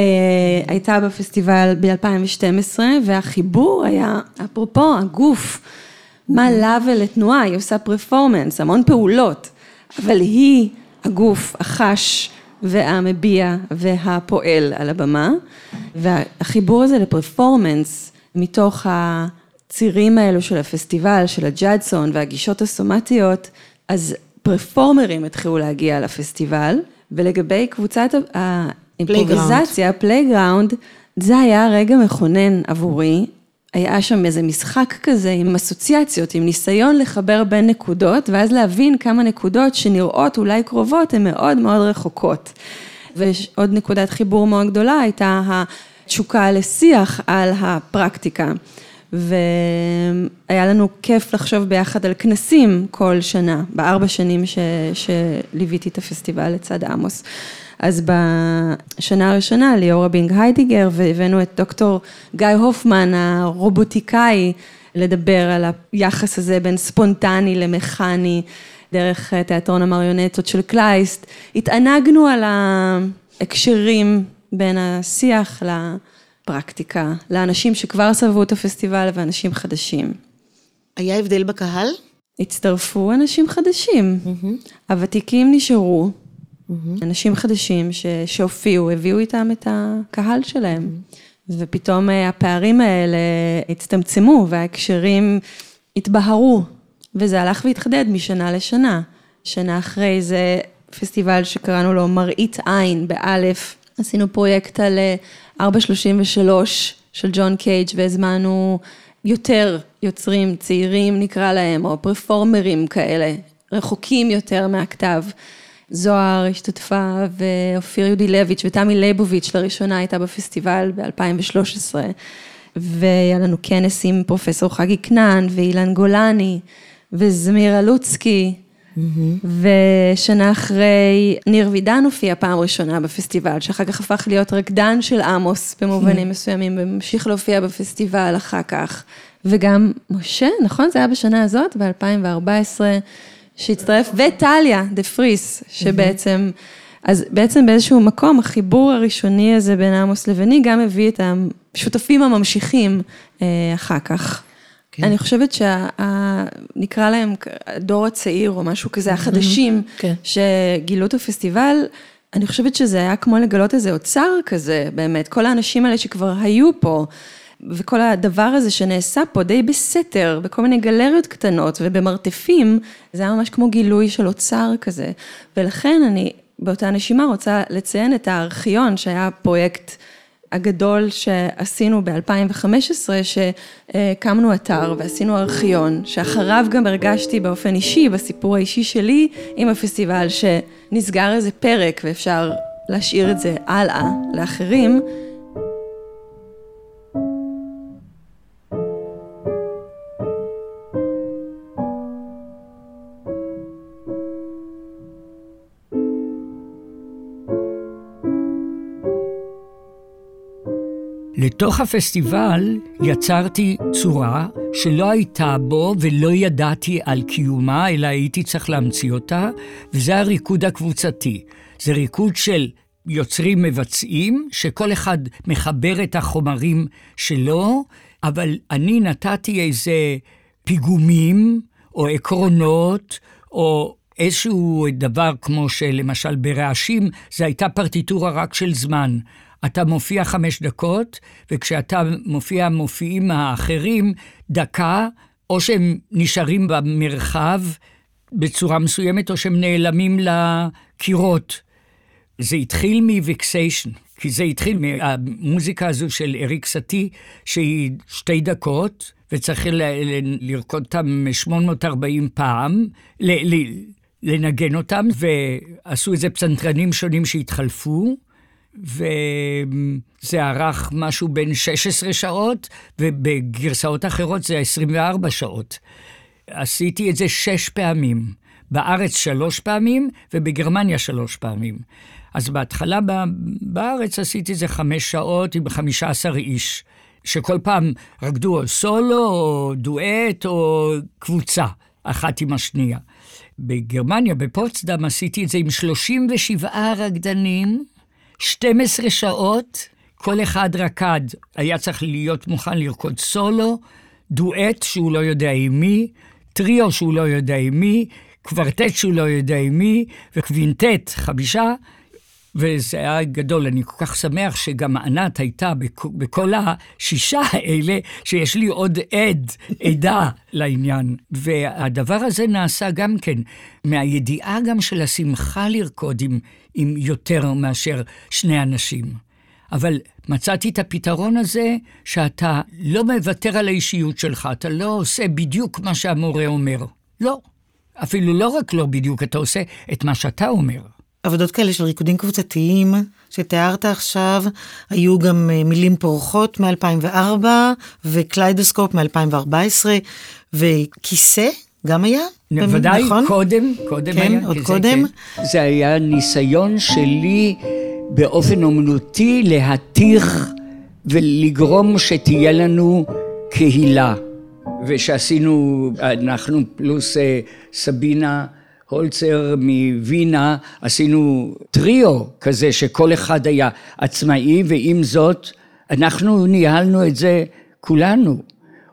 הייתה בפסטיבל ב-2012, והחיבור היה, אפרופו, הגוף, מה לה ולתנועה, היא עושה פרפורמנס, המון פעולות, אבל היא הגוף, החש והמביע והפועל על הבמה, והחיבור הזה לפרפורמנס, מתוך ה... הצירים האלו של הפסטיבל, של הג'אדסון והגישות הסומטיות, אז פרפורמרים התחילו להגיע לפסטיבל, ולגבי קבוצת האימפרוביזציה, Playground, זה היה רגע מכונן עבורי. היה שם איזה משחק כזה עם אסוציאציות, עם ניסיון לחבר בין נקודות, ואז להבין כמה נקודות שנראות אולי קרובות, הן מאוד מאוד רחוקות. ועוד נקודת חיבור מאוד גדולה הייתה התשוקה לשיח על הפרקטיקה. והיה לנו כיף לחשוב ביחד על כנסים כל שנה, בארבע שנים ש... שליוויתי את הפסטיבל לצד עמוס. אז בשנה הראשונה ליאורה בינג היידיגר, והבאנו את דוקטור גיא הופמן, הרובוטיקאי, לדבר על היחס הזה בין ספונטני למכני, דרך תיאטרון המריונטות של קלייסט. התענגנו על ההקשרים בין השיח לפרקטיקה, לאנשים שכבר סבבו את הפסטיבל ואנשים חדשים. היה הבדל בקהל? הצטרפו אנשים חדשים. Mm-hmm. הוותיקים נשארו, mm-hmm. אנשים חדשים שהופיעו, הביאו איתם את הקהל שלהם. Mm-hmm. ופתאום אה, הפערים האלה הצטמצמו וההקשרים התבהרו, וזה הלך והתחדד משנה לשנה. שנה אחרי זה פסטיבל שקראנו לו מראית עין, באלף, עשינו פרויקט על 433 אה, של ג'ון קייג' והזמנו יותר יוצרים צעירים נקרא להם, או פרפורמרים כאלה, רחוקים יותר מהכתב. זוהר השתתפה ואופיר יודילביץ' ותמי ליבוביץ' לראשונה הייתה בפסטיבל ב-2013 והיה לנו כנס עם פרופסור חגי כנען ואילן גולני וזמירה לוצקי mm-hmm. ושנה אחרי ניר וידן הופיע פעם ראשונה בפסטיבל שאחר כך הפך להיות רקדן של עמוס במובנים mm-hmm. מסוימים וממשיך להופיע בפסטיבל אחר כך וגם משה, נכון? זה היה בשנה הזאת, ב-2014. שהצטרף, וטליה דה פריס, שבעצם, אז בעצם באיזשהו מקום, החיבור הראשוני הזה בין עמוס לביני, גם הביא את השותפים הממשיכים אה, אחר כך. כן. אני חושבת שנקרא להם הדור הצעיר או משהו כזה, החדשים, כן. שגילו את הפסטיבל, אני חושבת שזה היה כמו לגלות איזה אוצר כזה, באמת, כל האנשים האלה שכבר היו פה. וכל הדבר הזה שנעשה פה די בסתר, בכל מיני גלריות קטנות ובמרתפים, זה היה ממש כמו גילוי של אוצר כזה. ולכן אני באותה נשימה רוצה לציין את הארכיון, שהיה הפרויקט הגדול שעשינו ב-2015, שהקמנו אתר ועשינו ארכיון, שאחריו גם הרגשתי באופן אישי, בסיפור האישי שלי עם הפסטיבל, שנסגר איזה פרק ואפשר להשאיר את זה הלאה לאחרים. לתוך הפסטיבל יצרתי צורה שלא הייתה בו ולא ידעתי על קיומה, אלא הייתי צריך להמציא אותה, וזה הריקוד הקבוצתי. זה ריקוד של יוצרים מבצעים, שכל אחד מחבר את החומרים שלו, אבל אני נתתי איזה פיגומים, או עקרונות, או איזשהו דבר כמו שלמשל ברעשים, זו הייתה פרטיטורה רק של זמן. אתה מופיע חמש דקות, וכשאתה מופיע מופיעים האחרים, דקה, או שהם נשארים במרחב בצורה מסוימת, או שהם נעלמים לקירות. זה התחיל מוויקסיישן, כי זה התחיל מהמוזיקה הזו של אריק סטי, שהיא שתי דקות, וצריך לרקוד אותם 840 פעם, לנגן אותם, ועשו איזה פסנתרנים שונים שהתחלפו. וזה ארך משהו בין 16 שעות, ובגרסאות אחרות זה 24 שעות. עשיתי את זה שש פעמים. בארץ שלוש פעמים, ובגרמניה שלוש פעמים. אז בהתחלה בארץ עשיתי את זה חמש שעות עם חמישה עשר איש, שכל פעם רקדו או סולו, או דואט, או קבוצה, אחת עם השנייה. בגרמניה, בפוצדם, עשיתי את זה עם 37 רקדנים, 12 שעות, כל אחד רקד, היה צריך להיות מוכן לרקוד סולו, דואט שהוא לא יודע עם מי, טריו שהוא לא יודע עם מי, קוורטט שהוא לא יודע עם מי, וקווינטט, חמישה, וזה היה גדול. אני כל כך שמח שגם ענת הייתה בכל השישה האלה, שיש לי עוד עד, עדה לעניין. והדבר הזה נעשה גם כן מהידיעה גם של השמחה לרקוד עם, עם יותר מאשר שני אנשים. אבל מצאתי את הפתרון הזה שאתה לא מוותר על האישיות שלך, אתה לא עושה בדיוק מה שהמורה אומר. לא. אפילו לא רק לא בדיוק, אתה עושה את מה שאתה אומר. עבודות כאלה של ריקודים קבוצתיים שתיארת עכשיו, היו גם אה, מילים פורחות מ-2004 וקליידוסקופ מ-2014 וכיסא גם היה? ודאי, נכון? קודם, קודם כן, היה. עוד כי זה- קודם? כן. זה היה ניסיון שלי באופן אומנותי להתיך ולגרום שתהיה לנו קהילה. ושעשינו, אנחנו פלוס אה, סבינה הולצר מווינה, עשינו טריו כזה שכל אחד היה עצמאי, ועם זאת, אנחנו ניהלנו את זה כולנו.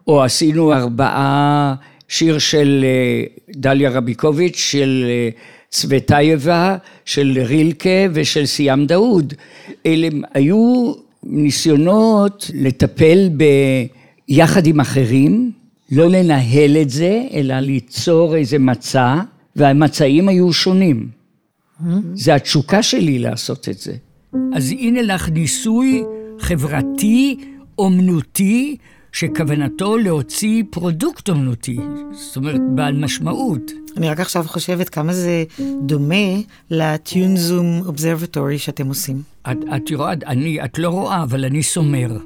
או עשינו ארבעה, שיר של אה, דליה רביקוביץ', של אה, צוותייבה, של רילקה ושל סיאם דאוד. אלה היו ניסיונות לטפל ביחד עם אחרים, לא לנהל את זה, אלא ליצור איזה מצע, והמצעים היו שונים. זה התשוקה שלי לעשות את זה. אז הנה לך ניסוי חברתי, אומנותי, שכוונתו להוציא פרודוקט אומנותי, זאת אומרת, בעל משמעות. אני רק עכשיו חושבת כמה זה דומה ל Tuning Zoom Observatory שאתם עושים. את, את רואה, אני, את לא רואה, אבל אני סומר.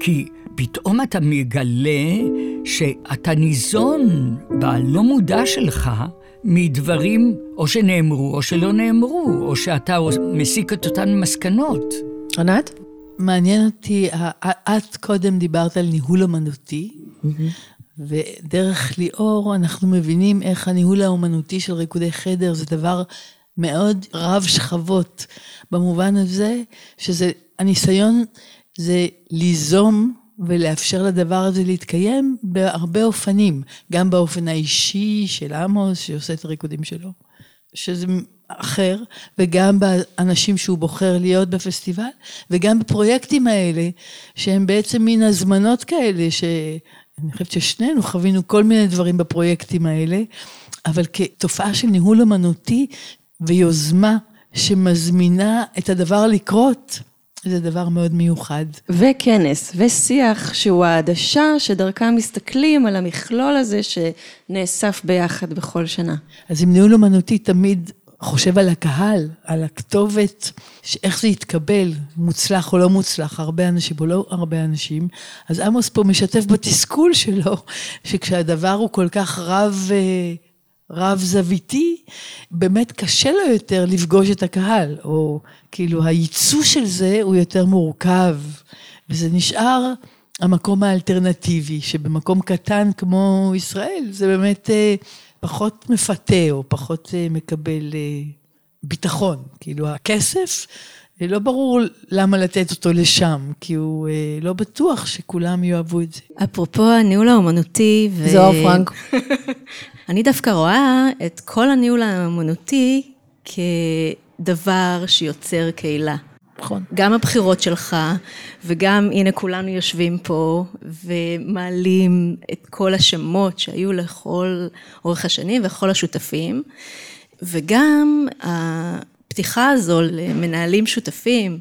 כי פתאום אתה מגלה שאתה ניזון בלא מודע שלך מדברים או שנאמרו או שלא נאמרו, או שאתה מסיק את אותן מסקנות. ענת? מעניין אותי, את קודם דיברת על ניהול אומנותי, ודרך ליאור אנחנו מבינים איך הניהול האומנותי של ריקודי חדר זה דבר מאוד רב שכבות, במובן הזה שזה, הניסיון זה ליזום ולאפשר לדבר הזה להתקיים בהרבה אופנים, גם באופן האישי של עמוס שעושה את הריקודים שלו, שזה אחר, וגם באנשים שהוא בוחר להיות בפסטיבל, וגם בפרויקטים האלה, שהם בעצם מין הזמנות כאלה, שאני חושבת ששנינו חווינו כל מיני דברים בפרויקטים האלה, אבל כתופעה של ניהול אמנותי ויוזמה שמזמינה את הדבר לקרות, זה דבר מאוד מיוחד. וכנס, ושיח שהוא העדשה שדרכם מסתכלים על המכלול הזה שנאסף ביחד בכל שנה. אז עם ניהול אמנותי תמיד חושב על הקהל, על הכתובת, איך זה יתקבל, מוצלח או לא מוצלח, הרבה אנשים או לא הרבה אנשים. אז עמוס פה משתף בתסכול שלו, שכשהדבר הוא כל כך רב, רב זוויתי, באמת קשה לו יותר לפגוש את הקהל, או כאילו הייצוא של זה הוא יותר מורכב, וזה נשאר המקום האלטרנטיבי, שבמקום קטן כמו ישראל, זה באמת פחות מפתה או פחות מקבל ביטחון. כאילו הכסף, לא ברור למה לתת אותו לשם, כי הוא לא בטוח שכולם יאהבו את זה. אפרופו הניהול האומנותי, ו... זוהר פרנק. אני דווקא רואה את כל הניהול האומנותי כדבר שיוצר קהילה. נכון. גם הבחירות שלך, וגם, הנה כולנו יושבים פה, ומעלים את כל השמות שהיו לכל אורך השנים וכל השותפים, וגם הפתיחה הזו למנהלים שותפים,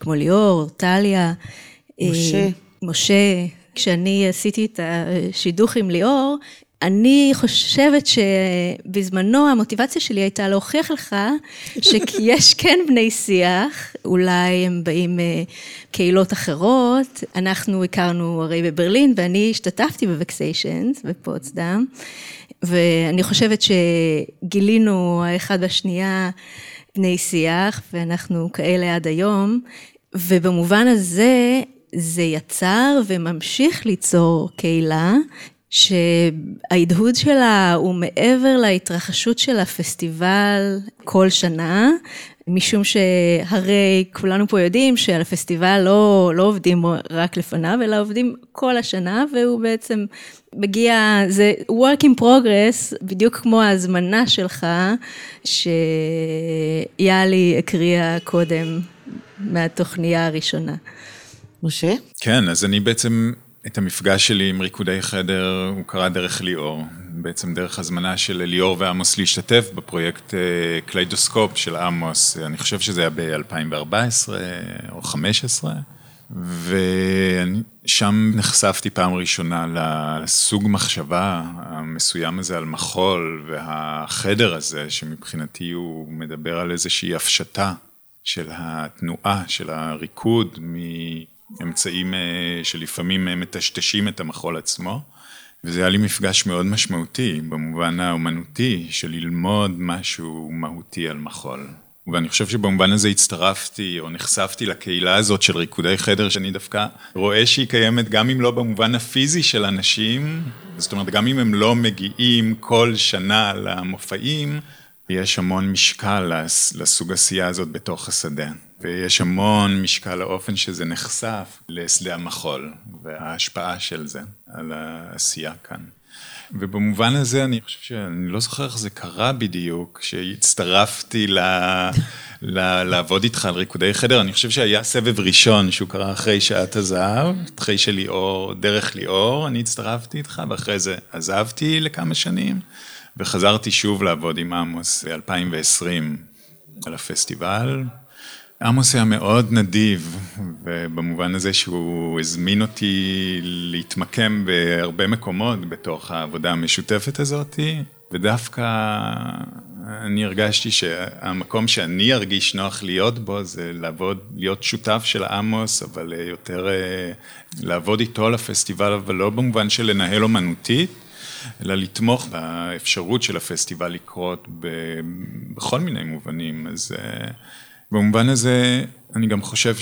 כמו ליאור, טליה, משה. משה, כשאני עשיתי את השידוך עם ליאור, אני חושבת שבזמנו המוטיבציה שלי הייתה להוכיח לך שיש כן בני שיח, אולי הם באים קהילות אחרות, אנחנו הכרנו הרי בברלין ואני השתתפתי בווקסיישנס בפוצדם, ואני חושבת שגילינו האחד והשנייה בני שיח ואנחנו כאלה עד היום, ובמובן הזה זה יצר וממשיך ליצור קהילה. שההדהוד שלה הוא מעבר להתרחשות של הפסטיבל כל שנה, משום שהרי כולנו פה יודעים שעל הפסטיבל לא, לא עובדים רק לפניו, אלא עובדים כל השנה, והוא בעצם מגיע, זה work in progress, בדיוק כמו ההזמנה שלך, שיאלי הקריאה קודם מהתוכניה הראשונה. משה? כן, אז אני בעצם... את המפגש שלי עם ריקודי חדר הוא קרה דרך ליאור, בעצם דרך הזמנה של ליאור ועמוס להשתתף בפרויקט קליידוסקופ של עמוס, אני חושב שזה היה ב-2014 או 2015, ושם נחשפתי פעם ראשונה לסוג מחשבה המסוים הזה על מחול, והחדר הזה שמבחינתי הוא מדבר על איזושהי הפשטה של התנועה, של הריקוד. אמצעים שלפעמים מטשטשים את המחול עצמו, וזה היה לי מפגש מאוד משמעותי, במובן האומנותי, של ללמוד משהו מהותי על מחול. ואני חושב שבמובן הזה הצטרפתי או נחשפתי לקהילה הזאת של ריקודי חדר, שאני דווקא רואה שהיא קיימת גם אם לא במובן הפיזי של אנשים, זאת אומרת, גם אם הם לא מגיעים כל שנה למופעים, יש המון משקל לסוג עשייה הזאת בתוך השדה. ויש המון משקל לאופן שזה נחשף לשדה המחול, וההשפעה של זה על העשייה כאן. ובמובן הזה אני חושב שאני לא זוכר איך זה קרה בדיוק, כשהצטרפתי ל... ל... לעבוד איתך על ריקודי חדר, אני חושב שהיה סבב ראשון שהוא קרה אחרי שעת הזהב, אחרי שליאור, דרך ליאור, אני הצטרפתי איתך, ואחרי זה עזבתי לכמה שנים, וחזרתי שוב לעבוד עם עמוס ב-2020 על הפסטיבל. עמוס היה מאוד נדיב, ובמובן הזה שהוא הזמין אותי להתמקם בהרבה מקומות בתוך העבודה המשותפת הזאת, ודווקא אני הרגשתי שהמקום שאני ארגיש נוח להיות בו זה לעבוד, להיות שותף של עמוס, אבל יותר אה, לעבוד איתו על הפסטיבל, אבל לא במובן של לנהל אומנותית, אלא לתמוך באפשרות של הפסטיבל לקרות בכל מיני מובנים. אז אה, במובן הזה, אני גם חושב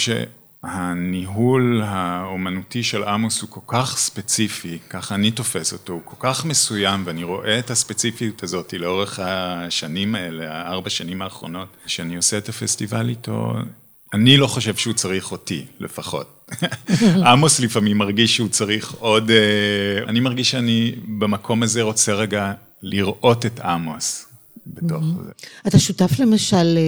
שהניהול האומנותי של עמוס הוא כל כך ספציפי, ככה אני תופס אותו, הוא כל כך מסוים, ואני רואה את הספציפיות הזאת לאורך השנים האלה, הארבע שנים האחרונות, שאני עושה את הפסטיבל איתו, אני לא חושב שהוא צריך אותי, לפחות. עמוס לפעמים מרגיש שהוא צריך עוד... אה, אני מרגיש שאני במקום הזה רוצה רגע לראות את עמוס בתוך זה. אתה שותף למשל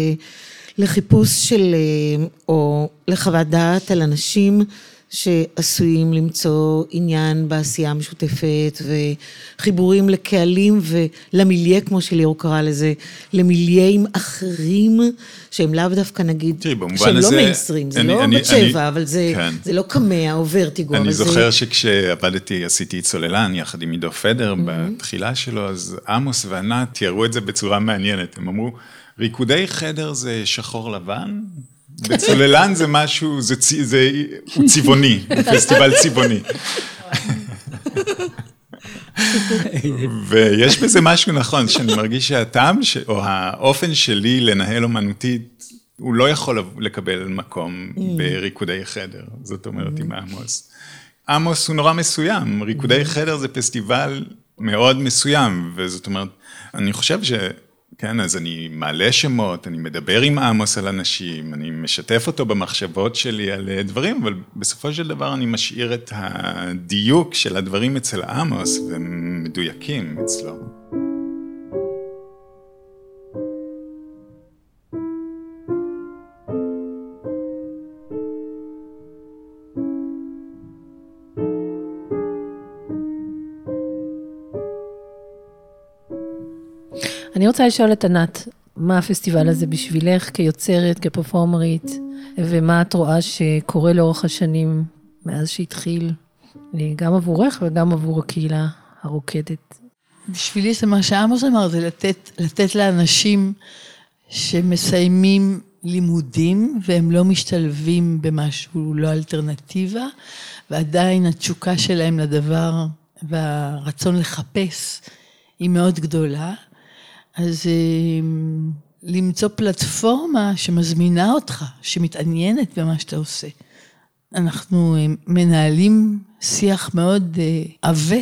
לחיפוש של, אה, או לחוות דעת על אנשים שעשויים למצוא עניין בעשייה המשותפת וחיבורים לקהלים ולמיליה, כמו שליאור קרא לזה, למילייאים אחרים שהם לאו דווקא נגיד, תראי, שהם הזה... לא מיינסטרים, זה אני, לא אני, בת שבע, אני, אבל זה, כן. זה לא קמע או ורטיגו. אני זה... זוכר שכשעבדתי, עשיתי צוללן יחד עם עידו פדר Mm-hmm. בתחילה שלו, אז עמוס וענת תיארו את זה בצורה מעניינת, הם אמרו, ריקודי חדר זה שחור לבן, בצוללן זה משהו, זה, זה, זה הוא צבעוני, פסטיבל צבעוני. ויש בזה משהו נכון, שאני מרגיש שהטעם, ש... או האופן שלי לנהל אומנותית, הוא לא יכול לקבל מקום בריקודי חדר, זאת אומרת עם עמוס. עמוס הוא נורא מסוים, ריקודי חדר זה פסטיבל מאוד מסוים, וזאת אומרת, אני חושב ש... כן, אז אני מעלה שמות, אני מדבר עם עמוס על אנשים, אני משתף אותו במחשבות שלי על דברים, אבל בסופו של דבר אני משאיר את הדיוק של הדברים אצל עמוס, והם מדויקים אצלו. רוצה לשאול את ענת, מה הפסטיבל הזה בשבילך כיוצרת, כפרפורמרית, ומה את רואה שקורה לאורך השנים מאז שהתחיל, גם עבורך וגם עבור הקהילה הרוקדת? בשבילי זה מה שעמוס אמר, זה לתת, לתת לאנשים שמסיימים לימודים והם לא משתלבים במשהו, לא אלטרנטיבה, ועדיין התשוקה שלהם לדבר והרצון לחפש היא מאוד גדולה. אז למצוא פלטפורמה שמזמינה אותך, שמתעניינת במה שאתה עושה. אנחנו מנהלים שיח מאוד עבה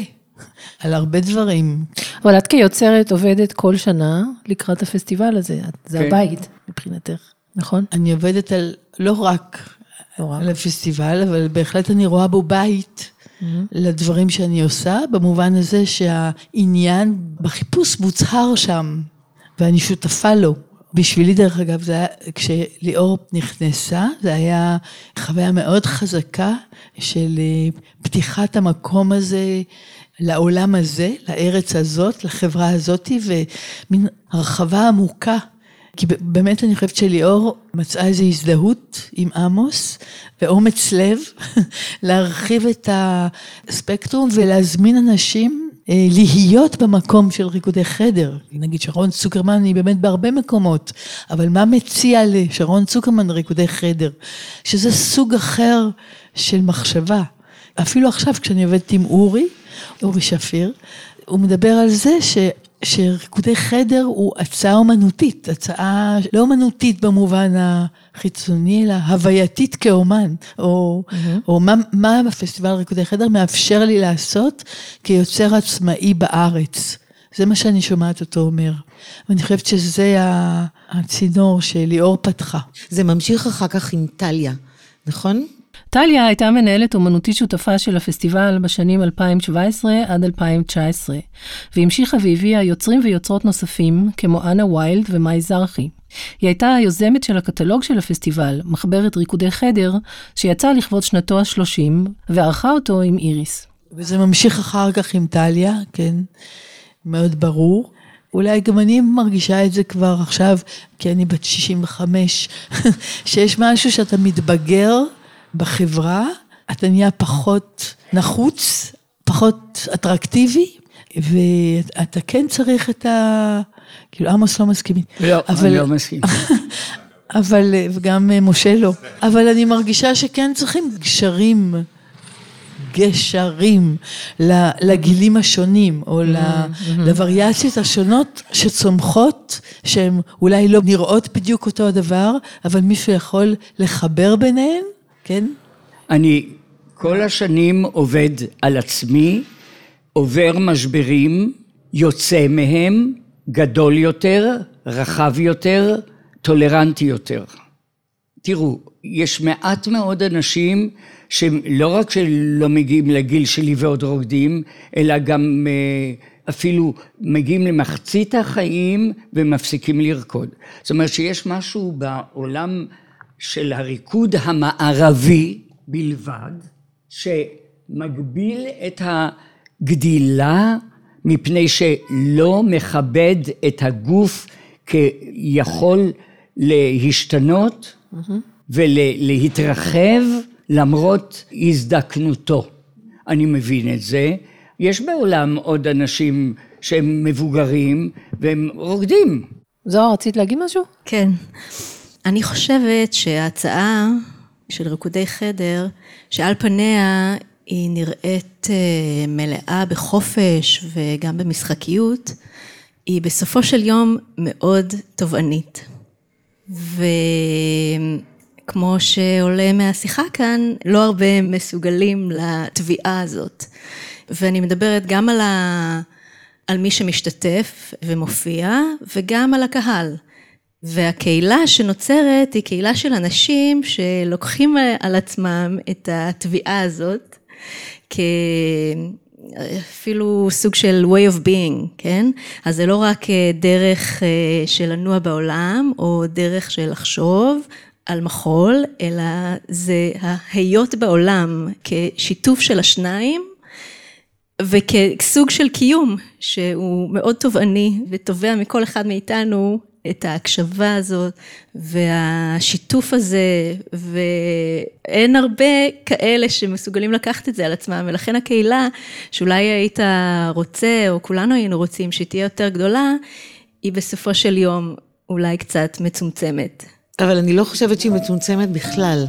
על הרבה דברים. אבל את כיוצרת עובדת כל שנה לקראת הפסטיבל הזה, זה כן. הבית מבחינתך, נכון? אני עובדת על, לא רק לא על רק. הפסטיבל, אבל בהחלט אני רואה בו בית. Mm-hmm. לדברים שאני עושה, במובן הזה שהעניין בחיפוש מוצהר שם, ואני שותפה לו. בשבילי, דרך אגב, זה היה, כשליאור נכנסה, זה היה חוויה מאוד חזקה של פתיחת המקום הזה לעולם הזה, לארץ הזאת, לחברה הזאת, ומין הרחבה עמוקה. כי באמת אני חושבת שליאור מצאה איזו הזדהות עם עמוס ואומץ לב להרחיב את הספקטרום ולהזמין אנשים להיות במקום של ריקודי חדר. נגיד שרון צוקרמן היא באמת בהרבה מקומות, אבל מה מציע לשרון צוקרמן ריקודי חדר? שזה סוג אחר של מחשבה. אפילו עכשיו כשאני עובדת עם אורי, אורי שפיר, הוא מדבר על זה ש... שריקודי חדר הוא הצעה אומנותית, הצעה לא אומנותית במובן החיצוני, אלא הווייתית כאומן, או, mm-hmm. או מה, מה הפסטיבל ריקודי חדר מאפשר לי לעשות כיוצר עצמאי בארץ. זה מה שאני שומעת אותו אומר. ואני חושבת שזה הצינור שליאור פתחה. זה ממשיך אחר כך עם טליה, נכון? טליה הייתה מנהלת אומנותית שותפה של הפסטיבל בשנים 2017 עד 2019, והמשיכה והביאה יוצרים ויוצרות נוספים, כמו אנה ויילד ומאי זרחי. היא הייתה היוזמת של הקטלוג של הפסטיבל, מחברת ריקודי חדר, שיצא לכבוד שנתו ה-30, וערכה אותו עם איריס. וזה ממשיך אחר כך עם טליה, כן, מאוד ברור. אולי גם אני מרגישה את זה כבר עכשיו, כי אני בת 65, שיש משהו שאתה מתבגר, בחברה, אתה נהיה פחות נחוץ, פחות אטרקטיבי, ואתה כן צריך את ה... כאילו, עמוס לא מסכים לא, אבל... אני לא מסכים. אבל, וגם משה לא. אבל אני מרגישה שכן צריכים גשרים, גשרים לגילים השונים, או mm-hmm. לווריאציות השונות שצומחות, שהן אולי לא נראות בדיוק אותו הדבר, אבל מישהו יכול לחבר ביניהן. כן? אני כל השנים עובד על עצמי, עובר משברים, יוצא מהם, גדול יותר, רחב יותר, טולרנטי יותר. תראו, יש מעט מאוד אנשים שלא רק שלא מגיעים לגיל שלי ועוד רוקדים, אלא גם אה, אפילו מגיעים למחצית החיים ומפסיקים לרקוד. זאת אומרת שיש משהו בעולם של הריקוד המערבי בלבד, שמגביל את הגדילה מפני שלא מכבד את הגוף כיכול להשתנות mm-hmm. ולהתרחב למרות הזדקנותו. אני מבין את זה. יש בעולם עוד אנשים שהם מבוגרים והם רוקדים. זוהר, רצית להגיד משהו? כן. אני חושבת שההצעה של ריקודי חדר, שעל פניה היא נראית אה, מלאה בחופש וגם במשחקיות, היא בסופו של יום מאוד תובענית. וכמו שעולה מהשיחה כאן, לא הרבה מסוגלים לתביעה הזאת. ואני מדברת גם על, ה... על מי שמשתתף ומופיע, וגם על הקהל. והקהילה שנוצרת היא קהילה של אנשים שלוקחים על עצמם את התביעה הזאת כאפילו סוג של way of being, כן? אז זה לא רק דרך אה, של לנוע בעולם או דרך של לחשוב על מחול, אלא זה ההיות בעולם כשיתוף של השניים וכסוג של קיום שהוא מאוד תובעני ותובע מכל אחד מאיתנו את ההקשבה הזאת והשיתוף הזה, ואין הרבה כאלה שמסוגלים לקחת את זה על עצמם, ולכן הקהילה, שאולי היית רוצה, או כולנו היינו רוצים שהיא תהיה יותר גדולה, היא בסופו של יום אולי קצת מצומצמת. אבל אני לא חושבת שהיא מצומצמת בכלל,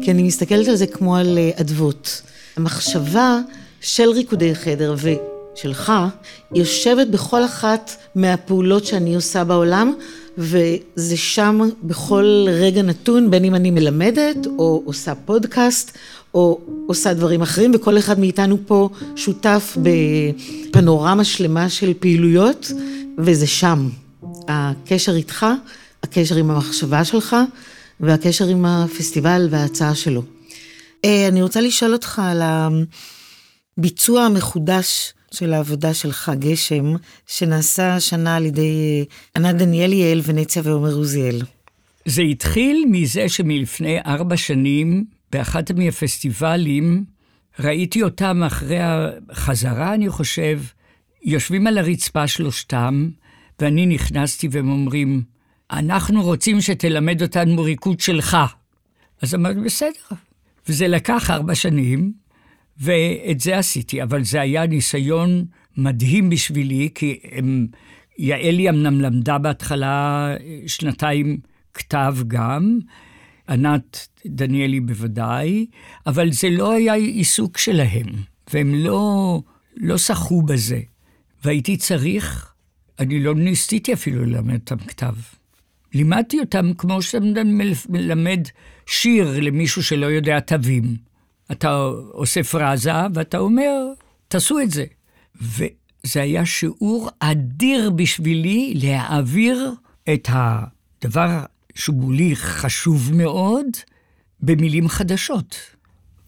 כי אני מסתכלת על זה כמו על אה, אדוות. המחשבה של ריקודי חדר ו... שלך, יושבת בכל אחת מהפעולות שאני עושה בעולם, וזה שם בכל רגע נתון, בין אם אני מלמדת, או עושה פודקאסט, או עושה דברים אחרים, וכל אחד מאיתנו פה שותף בפנורמה שלמה של פעילויות, וזה שם. הקשר איתך, הקשר עם המחשבה שלך, והקשר עם הפסטיבל וההצעה שלו. אה, אני רוצה לשאול אותך על הביצוע המחודש של העבודה שלך, גשם, שנעשה השנה על ידי ענת דניאלי, יעל ונציה ועומר עוזיאל. זה התחיל מזה שמלפני ארבע שנים, באחת מהפסטיבלים, ראיתי אותם אחרי החזרה, אני חושב, יושבים על הרצפה שלושתם, ואני נכנסתי והם אומרים, אנחנו רוצים שתלמד אותנו ריקוד שלך. אז אמרתי, בסדר. וזה לקח ארבע שנים, ואת זה עשיתי, אבל זה היה ניסיון מדהים בשבילי, כי הם, יעלי אמנם למדה בהתחלה שנתיים כתב גם, ענת דניאלי בוודאי, אבל זה לא היה עיסוק שלהם, והם לא, לא שחו בזה. והייתי צריך, אני לא ניסיתי אפילו ללמד אותם כתב. לימדתי אותם כמו שאתה מלמד שיר למישהו שלא יודע תווים. אתה עושה פרזה ואתה אומר, תעשו את זה. וזה היה שיעור אדיר בשבילי להעביר את הדבר שהוא לי חשוב מאוד במילים חדשות.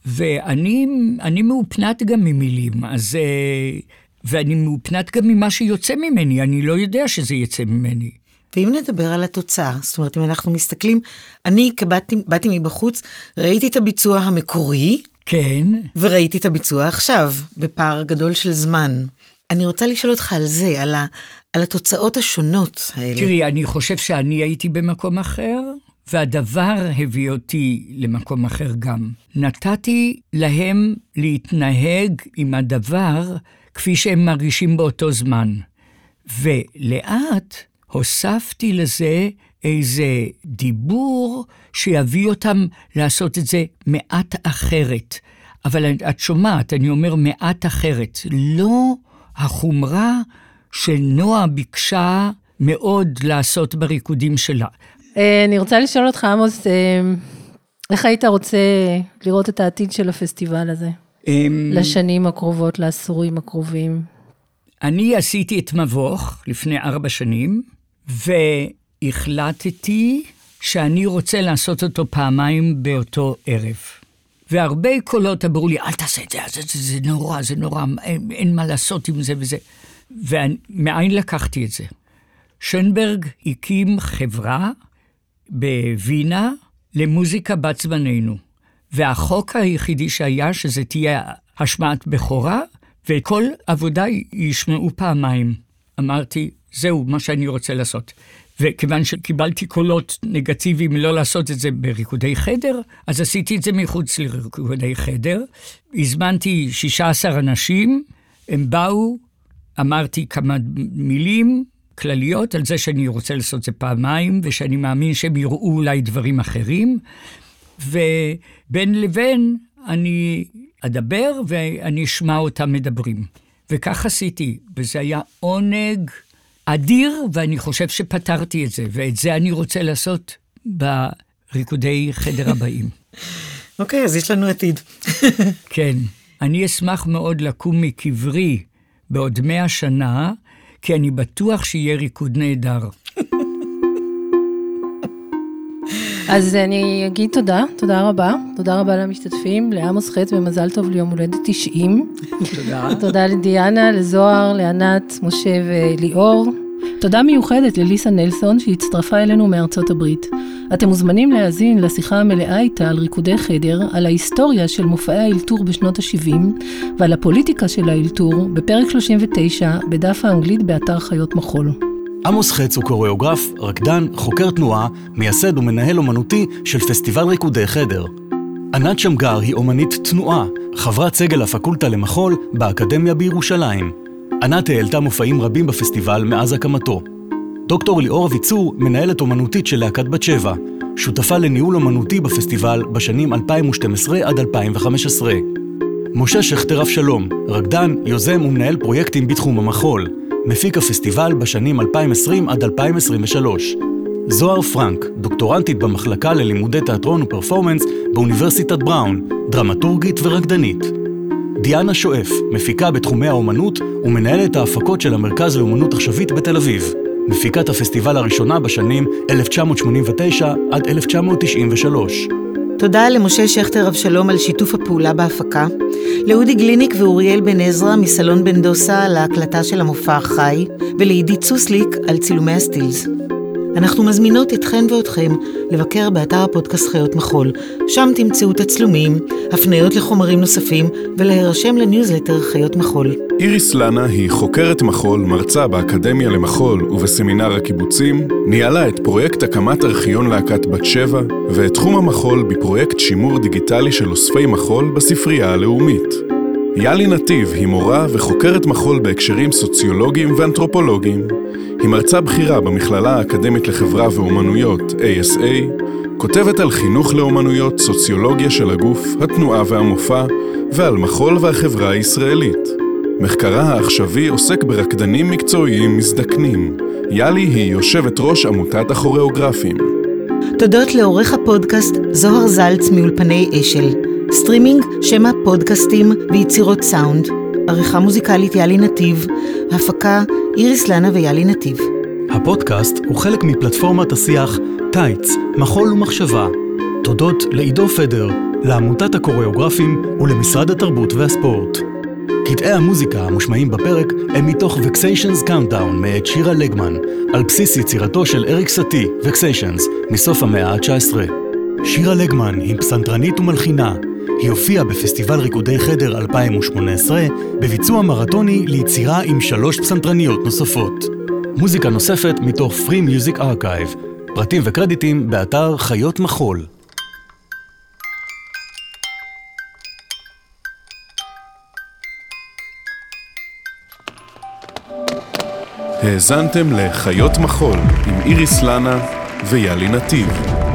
ואני מאופנת גם ממילים, אז... אה, ואני מאופנת גם ממה שיוצא ממני, אני לא יודע שזה יצא ממני. ואם נדבר על התוצאה, זאת אומרת, אם אנחנו מסתכלים, אני באתי מבחוץ, ראיתי את הביצוע המקורי, כן. וראיתי את הביצוע עכשיו, בפער גדול של זמן. אני רוצה לשאול אותך על זה, על, ה, על התוצאות השונות האלה. תראי, אני חושב שאני הייתי במקום אחר, והדבר הביא אותי למקום אחר גם. נתתי להם להתנהג עם הדבר כפי שהם מרגישים באותו זמן. ולאט הוספתי לזה איזה דיבור שיביא אותם לעשות את זה מעט אחרת. אבל את שומעת, אני אומר מעט אחרת. לא החומרה שנועה ביקשה מאוד לעשות בריקודים שלה. אה, אני רוצה לשאול אותך, עמוס, אה, איך היית רוצה לראות את העתיד של הפסטיבל הזה? אמ, לשנים הקרובות, לעשורים הקרובים? אני עשיתי את מבוך לפני ארבע שנים, והחלטתי שאני רוצה לעשות אותו פעמיים באותו ערב. והרבה קולות אמרו לי, אל תעשה את זה, זה, זה, זה נורא, זה נורא, אין, אין מה לעשות עם זה וזה. ומאין לקחתי את זה? שנברג הקים חברה בווינה למוזיקה בת זמננו. והחוק היחידי שהיה, שזה תהיה השמעת בכורה, וכל עבודה ישמעו פעמיים. אמרתי, זהו מה שאני רוצה לעשות. וכיוון שקיבלתי קולות נגטיביים לא לעשות את זה בריקודי חדר, אז עשיתי את זה מחוץ לריקודי חדר. הזמנתי 16 אנשים, הם באו, אמרתי כמה מילים כלליות על זה שאני רוצה לעשות את זה פעמיים, ושאני מאמין שהם יראו אולי דברים אחרים. ובין לבין אני אדבר ואני אשמע אותם מדברים. וכך עשיתי, וזה היה עונג אדיר, ואני חושב שפתרתי את זה, ואת זה אני רוצה לעשות בריקודי חדר הבאים. אוקיי, okay, אז יש לנו עתיד. כן, אני אשמח מאוד לקום מקברי בעוד מאה שנה, כי אני בטוח שיהיה ריקוד נהדר. אז אני אגיד תודה, תודה רבה. תודה רבה למשתתפים, לעמוס חץ ומזל טוב ליום הולדת 90. תודה. תודה לדיאנה, לזוהר, לענת, משה וליאור. תודה מיוחדת לליסה נלסון שהצטרפה אלינו מארצות הברית. אתם מוזמנים להאזין לשיחה המלאה איתה על ריקודי חדר, על ההיסטוריה של מופעי האלתור בשנות ה-70 ועל הפוליטיקה של האלתור בפרק 39 בדף האנגלית באתר חיות מחול. עמוס חץ הוא קוריאוגרף, רקדן, חוקר תנועה, מייסד ומנהל אומנותי של פסטיבל ריקודי חדר. ענת שמגר היא אומנית תנועה, חברת סגל הפקולטה למחול באקדמיה בירושלים. ענת העלתה מופעים רבים בפסטיבל מאז הקמתו. דוקטור ליאור אביצור, מנהלת אומנותית של להקת בת שבע, שותפה לניהול אומנותי בפסטיבל בשנים 2012 עד 2015. משה שכטר אבשלום, רקדן, יוזם ומנהל פרויקטים בתחום המחול. מפיק הפסטיבל בשנים 2020 עד 2023. זוהר פרנק, דוקטורנטית במחלקה ללימודי תיאטרון ופרפורמנס באוניברסיטת בראון, דרמטורגית ורקדנית. דיאנה שואף, מפיקה בתחומי האומנות ומנהלת ההפקות של המרכז לאומנות עכשווית בתל אביב. מפיקת הפסטיבל הראשונה בשנים 1989 עד 1993. תודה למשה שכטר אבשלום על שיתוף הפעולה בהפקה, לאודי גליניק ואוריאל בן עזרא מסלון בן דוסה על ההקלטה של המופע החי, ולעידית סוסליק על צילומי הסטילס. אנחנו מזמינות אתכן ואתכם לבקר באתר הפודקאסט חיות מחול, שם תמצאו תצלומים, הפניות לחומרים נוספים ולהירשם לניוזלטר חיות מחול. איריס לנה היא חוקרת מחול, מרצה באקדמיה למחול ובסמינר הקיבוצים, ניהלה את פרויקט הקמת ארכיון להקת בת שבע ואת תחום המחול בפרויקט שימור דיגיטלי של אוספי מחול בספרייה הלאומית. יאלי נתיב היא מורה וחוקרת מחול בהקשרים סוציולוגיים ואנתרופולוגיים. היא מרצה בכירה במכללה האקדמית לחברה ואומנויות ASA, כותבת על חינוך לאומנויות, סוציולוגיה של הגוף, התנועה והמופע, ועל מחול והחברה הישראלית. מחקרה העכשווי עוסק ברקדנים מקצועיים מזדקנים. יאלי היא יושבת ראש עמותת הכוריאוגרפים. תודות לעורך הפודקאסט זוהר זלץ מאולפני אשל. סטרימינג, שמע פודקאסטים ויצירות סאונד. עריכה מוזיקלית יאלי נתיב. הפקה איריס לנה ויאלי נתיב. הפודקאסט הוא חלק מפלטפורמת השיח טייץ, מחול ומחשבה. תודות לעידו פדר, לעמותת הקוריאוגרפים ולמשרד התרבות והספורט. קטעי המוזיקה המושמעים בפרק הם מתוך Vexations Countdown מאת שירה לגמן, על בסיס יצירתו של אריק סאטי, Vexations, מסוף המאה ה-19. שירה לגמן היא פסנתרנית ומלחינה. היא הופיעה בפסטיבל ריקודי חדר 2018 בביצוע מרתוני ליצירה עם שלוש פסנתרניות נוספות. מוזיקה נוספת מתוך Free Music Archive. פרטים וקרדיטים באתר חיות מחול. האזנתם לחיות מחול עם איריס לנה ויאלי נתיב.